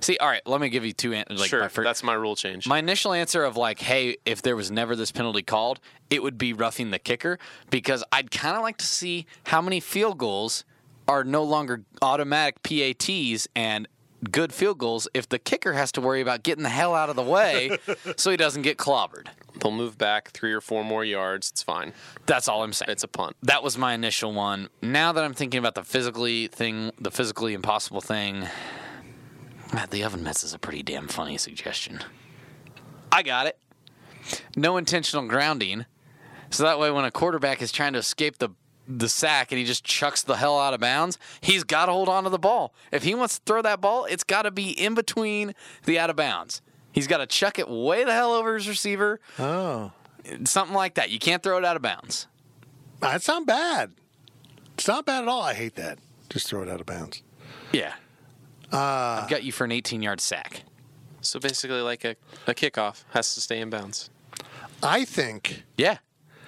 See, all right, let me give you two answers. Like sure, my fir- that's my rule change. My initial answer of like, hey, if there was never this penalty called, it would be roughing the kicker because I'd kind of like to see how many field goals are no longer automatic PATs and good field goals if the kicker has to worry about getting the hell out of the way so he doesn't get clobbered. They'll move back three or four more yards. It's fine. That's all I'm saying. It's a punt. that was my initial one. Now that I'm thinking about the physically thing, the physically impossible thing, ah, the oven mitts is a pretty damn funny suggestion. I got it. No intentional grounding, so that way when a quarterback is trying to escape the the sack and he just chucks the hell out of bounds, he's got to hold on to the ball. If he wants to throw that ball, it's got to be in between the out of bounds. He's got to chuck it way the hell over his receiver, Oh, something like that. You can't throw it out of bounds. that's not bad. It's not bad at all. I hate that. Just throw it out of bounds. Yeah. I've got you for an 18 yard sack. So basically, like a, a kickoff has to stay in bounds. I think. Yeah.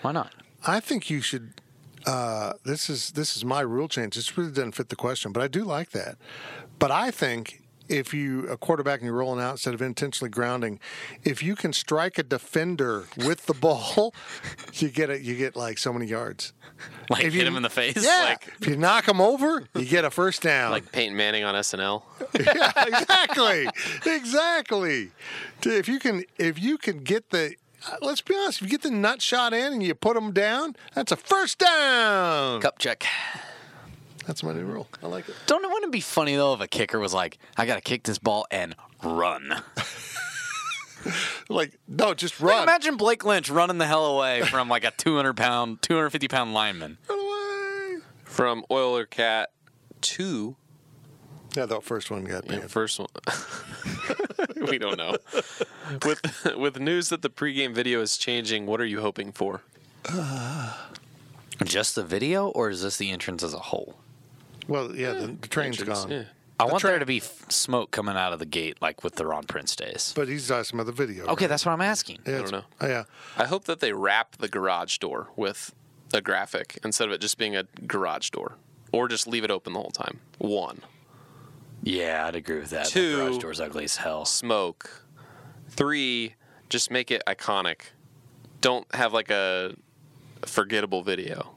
Why not? I think you should. Uh, this is this is my rule change. This really doesn't fit the question, but I do like that. But I think if you a quarterback and you're rolling out instead of intentionally grounding, if you can strike a defender with the ball, you get it. You get like so many yards. Like If hit you- him in the face. Yeah. Like if you knock him over, you get a first down. Like Peyton Manning on SNL. yeah, exactly, exactly. If you can, if you can get the, uh, let's be honest, if you get the nut shot in and you put them down, that's a first down. cup check. That's my new rule. I like it. Don't it wouldn't it be funny though if a kicker was like, I gotta kick this ball and run. Like, no, just Like, run. imagine Blake Lynch running the hell away from like a 200 pound, 250 pound lineman. Run away. From Oiler Cat to Yeah, that first one got yeah, banned. first one. we don't know. With with news that the pregame video is changing, what are you hoping for? Just the video, or is this the entrance as a whole? Well, yeah, the, the train's Entrance, gone. yeah. I want tra- there to be f- smoke coming out of the gate, like with the Ron Prince days. But he's asking about the video. Okay, right? that's what I'm asking. Yeah, I don't know. oh, yeah. I hope that they wrap the garage door with a graphic instead of it just being a garage door, or just leave it open the whole time. One, Yeah, I'd agree with that. Two. The garage door's ugly as hell. smoke. Three, just make it iconic. Don't have like a forgettable video.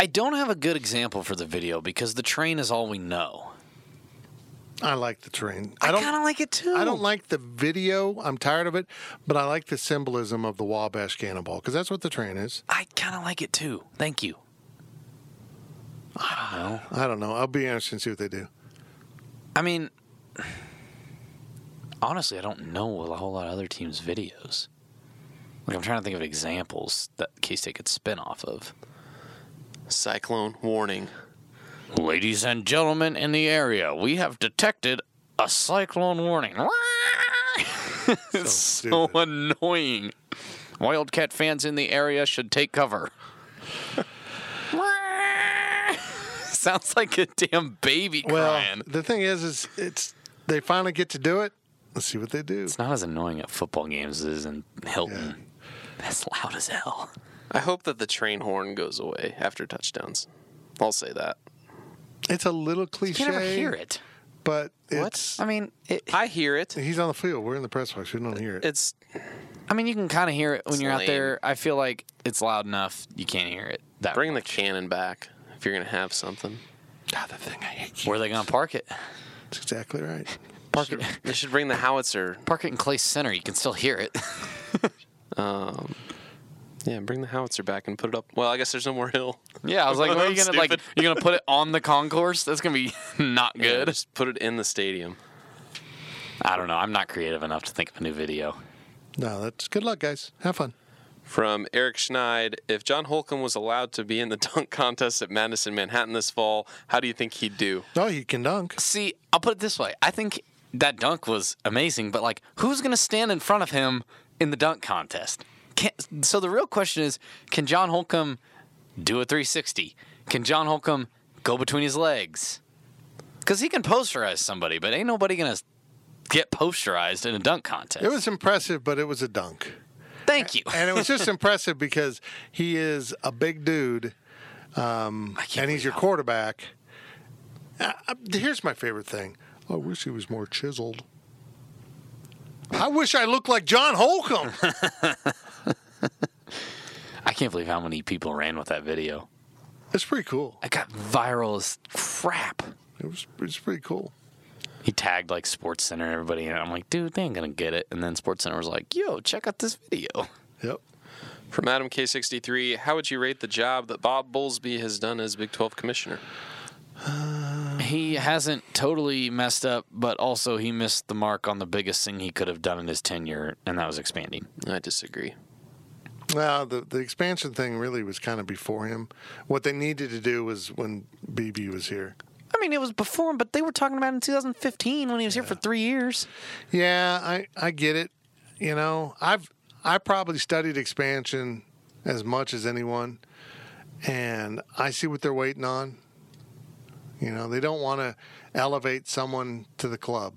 I don't have a good example for the video because the train is all we know. I like the train. I, I don't. kind of like it too. I don't like the video. I'm tired of it, but I like the symbolism of the Wabash Cannonball because that's what the train is. I kind of like it too. Thank you. I don't know. I don't know. I'll be interested to see what they do. I mean, honestly, I don't know a whole lot of other teams' videos. Like I'm trying to think of examples that K State could spin off of. Cyclone warning. Ladies and gentlemen in the area, we have detected a cyclone warning. it's so stupid. annoying. Wildcat fans in the area should take cover. Sounds like a damn baby Well, crying. the thing is, is it's they finally get to do it. Let's see what they do. It's not as annoying at football games as in Hilton. That's loud as hell. I hope that the train horn goes away after touchdowns. I'll say that. It's a little cliche. You cliche. can't hear it. but What? I mean, it, I hear it. he's on the field. We're in the press box. We don't hear it. It's I mean, you can kind of hear it when It's you're out there. I feel like it's loud enough you can't hear it. That bring the cannon back if you're gonna have something. God, the thing I hate. Where are they gonna park it? That's exactly right. Park it. They should bring the howitzer. Park it in Clay Center. You can still hear it. Um, yeah, bring the howitzer back and put it up. Well, I guess there's no more hill. Yeah, I was like, what are you gonna like? Stupid. You gonna put it on the concourse? That's gonna be not Yeah, good. just put it in the stadium. I don't know. I'm not creative enough to think of a new video. No, that's good luck, guys. Have fun. From Eric Schneid, if John Holcomb was allowed to be in the dunk contest at Madison Manhattan this fall, how do you think he'd do? Oh, he can dunk. See, I'll put it this way. I think that dunk was amazing, but like, who's gonna stand in front of him in the dunk contest? Can, so the real question is, can John Holcomb do a 360? Can John Holcomb go between his legs? Because he can posterize somebody, but ain't nobody gonna get posterized in a dunk contest. It was impressive, but it was a dunk. Thank you. And it was just impressive because he is a big dude, um, can't and he's your quarterback. Uh, uh, here's my favorite thing. I wish he was more chiseled. I wish I looked like John Holcomb. I can't believe how many people ran with that video. it's pretty cool. It got viral as crap. It was it's pretty cool. He tagged like Sports Center and everybody, and I'm like, dude, they ain't gonna get it. And then Sports Center was like, yo, check out this video. Yep. From Adam K63, how would you rate the job that Bob Bowlesby has done as Big 12 commissioner? He hasn't totally messed up, but also he missed the mark on the biggest thing he could have done in his tenure, and that was expanding. I disagree. Well, the the expansion thing really was kind of before him. What they needed to do was when BB was here. I mean, it was before him, but they were talking about it in 2015 when he was here for three years. Yeah, I I get it. You know, I've I probably studied expansion as much as anyone, and I see what they're waiting on. You know, they don't want to elevate someone to the club.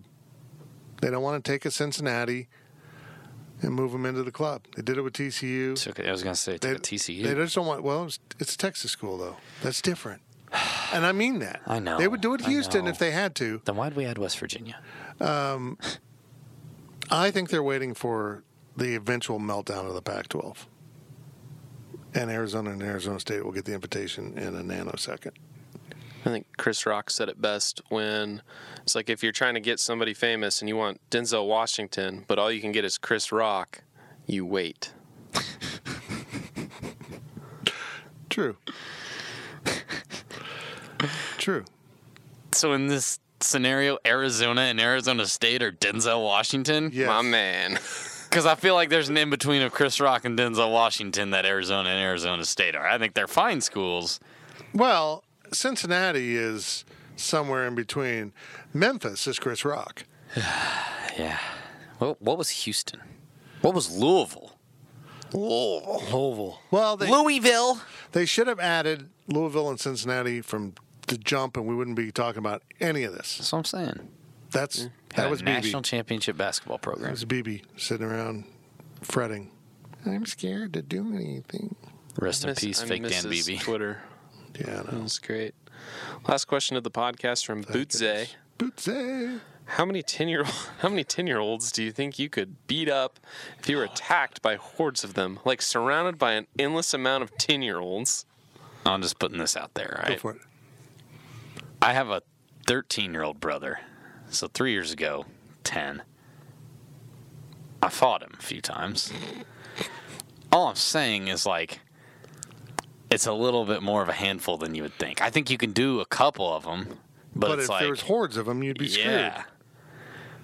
They don't want to take a Cincinnati and move them into the club. They did it with TCU. Took it, I was gonna say They, a TCU. they just don't want. Well, it's, it's a Texas school though. That's different. and I mean that. I know, They would do it Houston if they had to. Then why'd we add West Virginia? Um, I think they're waiting for the eventual meltdown of the Pac-12, and Arizona and Arizona State will get the invitation in a nanosecond. I think Chris Rock said it best when it's like if you're trying to get somebody famous and you want Denzel Washington, but all you can get is Chris Rock, you wait. True. True. So in this scenario, Arizona and Arizona State are Denzel Washington? Yes. My man. Because I feel like there's an in between of Chris Rock and Denzel Washington that Arizona and Arizona State are. I think they're fine schools. Well, Cincinnati is somewhere in between. Memphis is Chris Rock. Yeah. What, what was Houston? What was Louisville? Louisville. Louisville. Well, they, Louisville. they should have added Louisville and Cincinnati from the jump, and we wouldn't be talking about any of this. That's what I'm saying. That's Had that a was national Beebe. championship basketball That program. was Beebe sitting around fretting. I'm scared to do anything. Rest in Miss- peace, I fake miss Dan his Beebe. Twitter. Yeah, That was great. Last question of the podcast from Bootze. Bootsy. How many ten year how many ten year olds do you think you could beat up if you were attacked by hordes of them, like surrounded by an endless amount of ten year olds? I'm just putting this out there, Go for it. I have a 13 year old brother. So three years ago, 10. I fought him a few times. All I'm saying is like, it's a little bit more of a handful than you would think. I think you can do a couple of them, but, But, it's if like, there was hordes of them, you'd be screwed. yeah.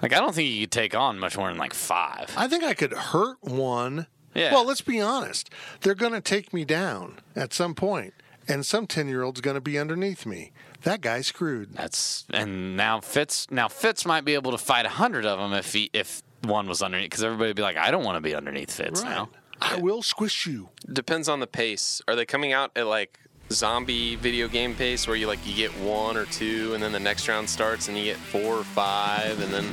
Like I don't think you could take on much more than like five. I think I could hurt one. Yeah. Well, let's be honest. They're going to take me down at some point, and some 10 year old's going to be underneath me. That guy's screwed. That's and now Fitz now Fitz might be able to fight a hundred of them if he if one was underneath because everybody would be like I don't want to be underneath Fitz Right. now. I will squish you. Depends on the pace. Are they coming out at like zombie video game pace where you like you get one or two and then the next round starts and you get four or five and then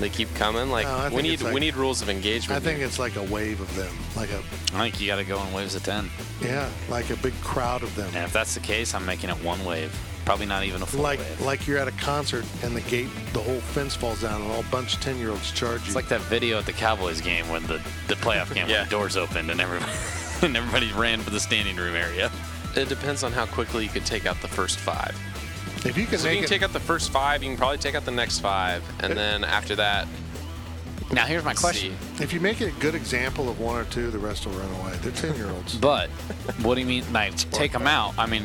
they keep coming? Like No, we need like- we need rules of engagement. I think it's like a wave of them, like a I think you got to go in waves of ten. yeah, like a big crowd of them. And if that's the case, I'm making it one wave. Probably not even a full Like wave. like you're at a concert and the gate, the whole fence falls down, and all bunch of 10 year olds charge you. it's like that video at the Cowboys game when the, the playoff game Yeah. when the doors opened and everybody and everybody ran for the standing room area. It depends on how quickly you could take out the first five. if you can So if you can it, take out the first five, you can probably take out the next five, and then after that, Now here's my question. see. if you make it a good example of one or two, the rest will run away. They're 10 year olds. But what do you mean? Like take them out? I mean,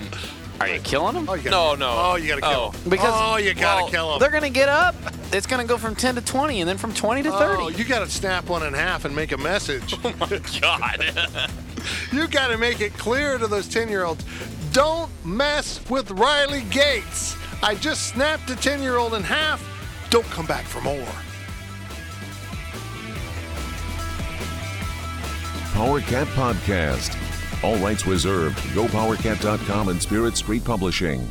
are you killing them? Oh, you gotta, No, no. Oh, you gotta kill Oh. them. Because oh, you gotta well, kill them. They're gonna get up. It's gonna go from ten to twenty, and then from twenty to thirty. Oh, you gotta snap one in half and make a message. Oh my God. you gotta make it clear to those 10 year olds don't mess with Riley Gates. I just snapped a 10 year old in half. Don't come back for more. Power Cat Podcast. All rights reserved. GoPowerCat.com and Spirit Street Publishing.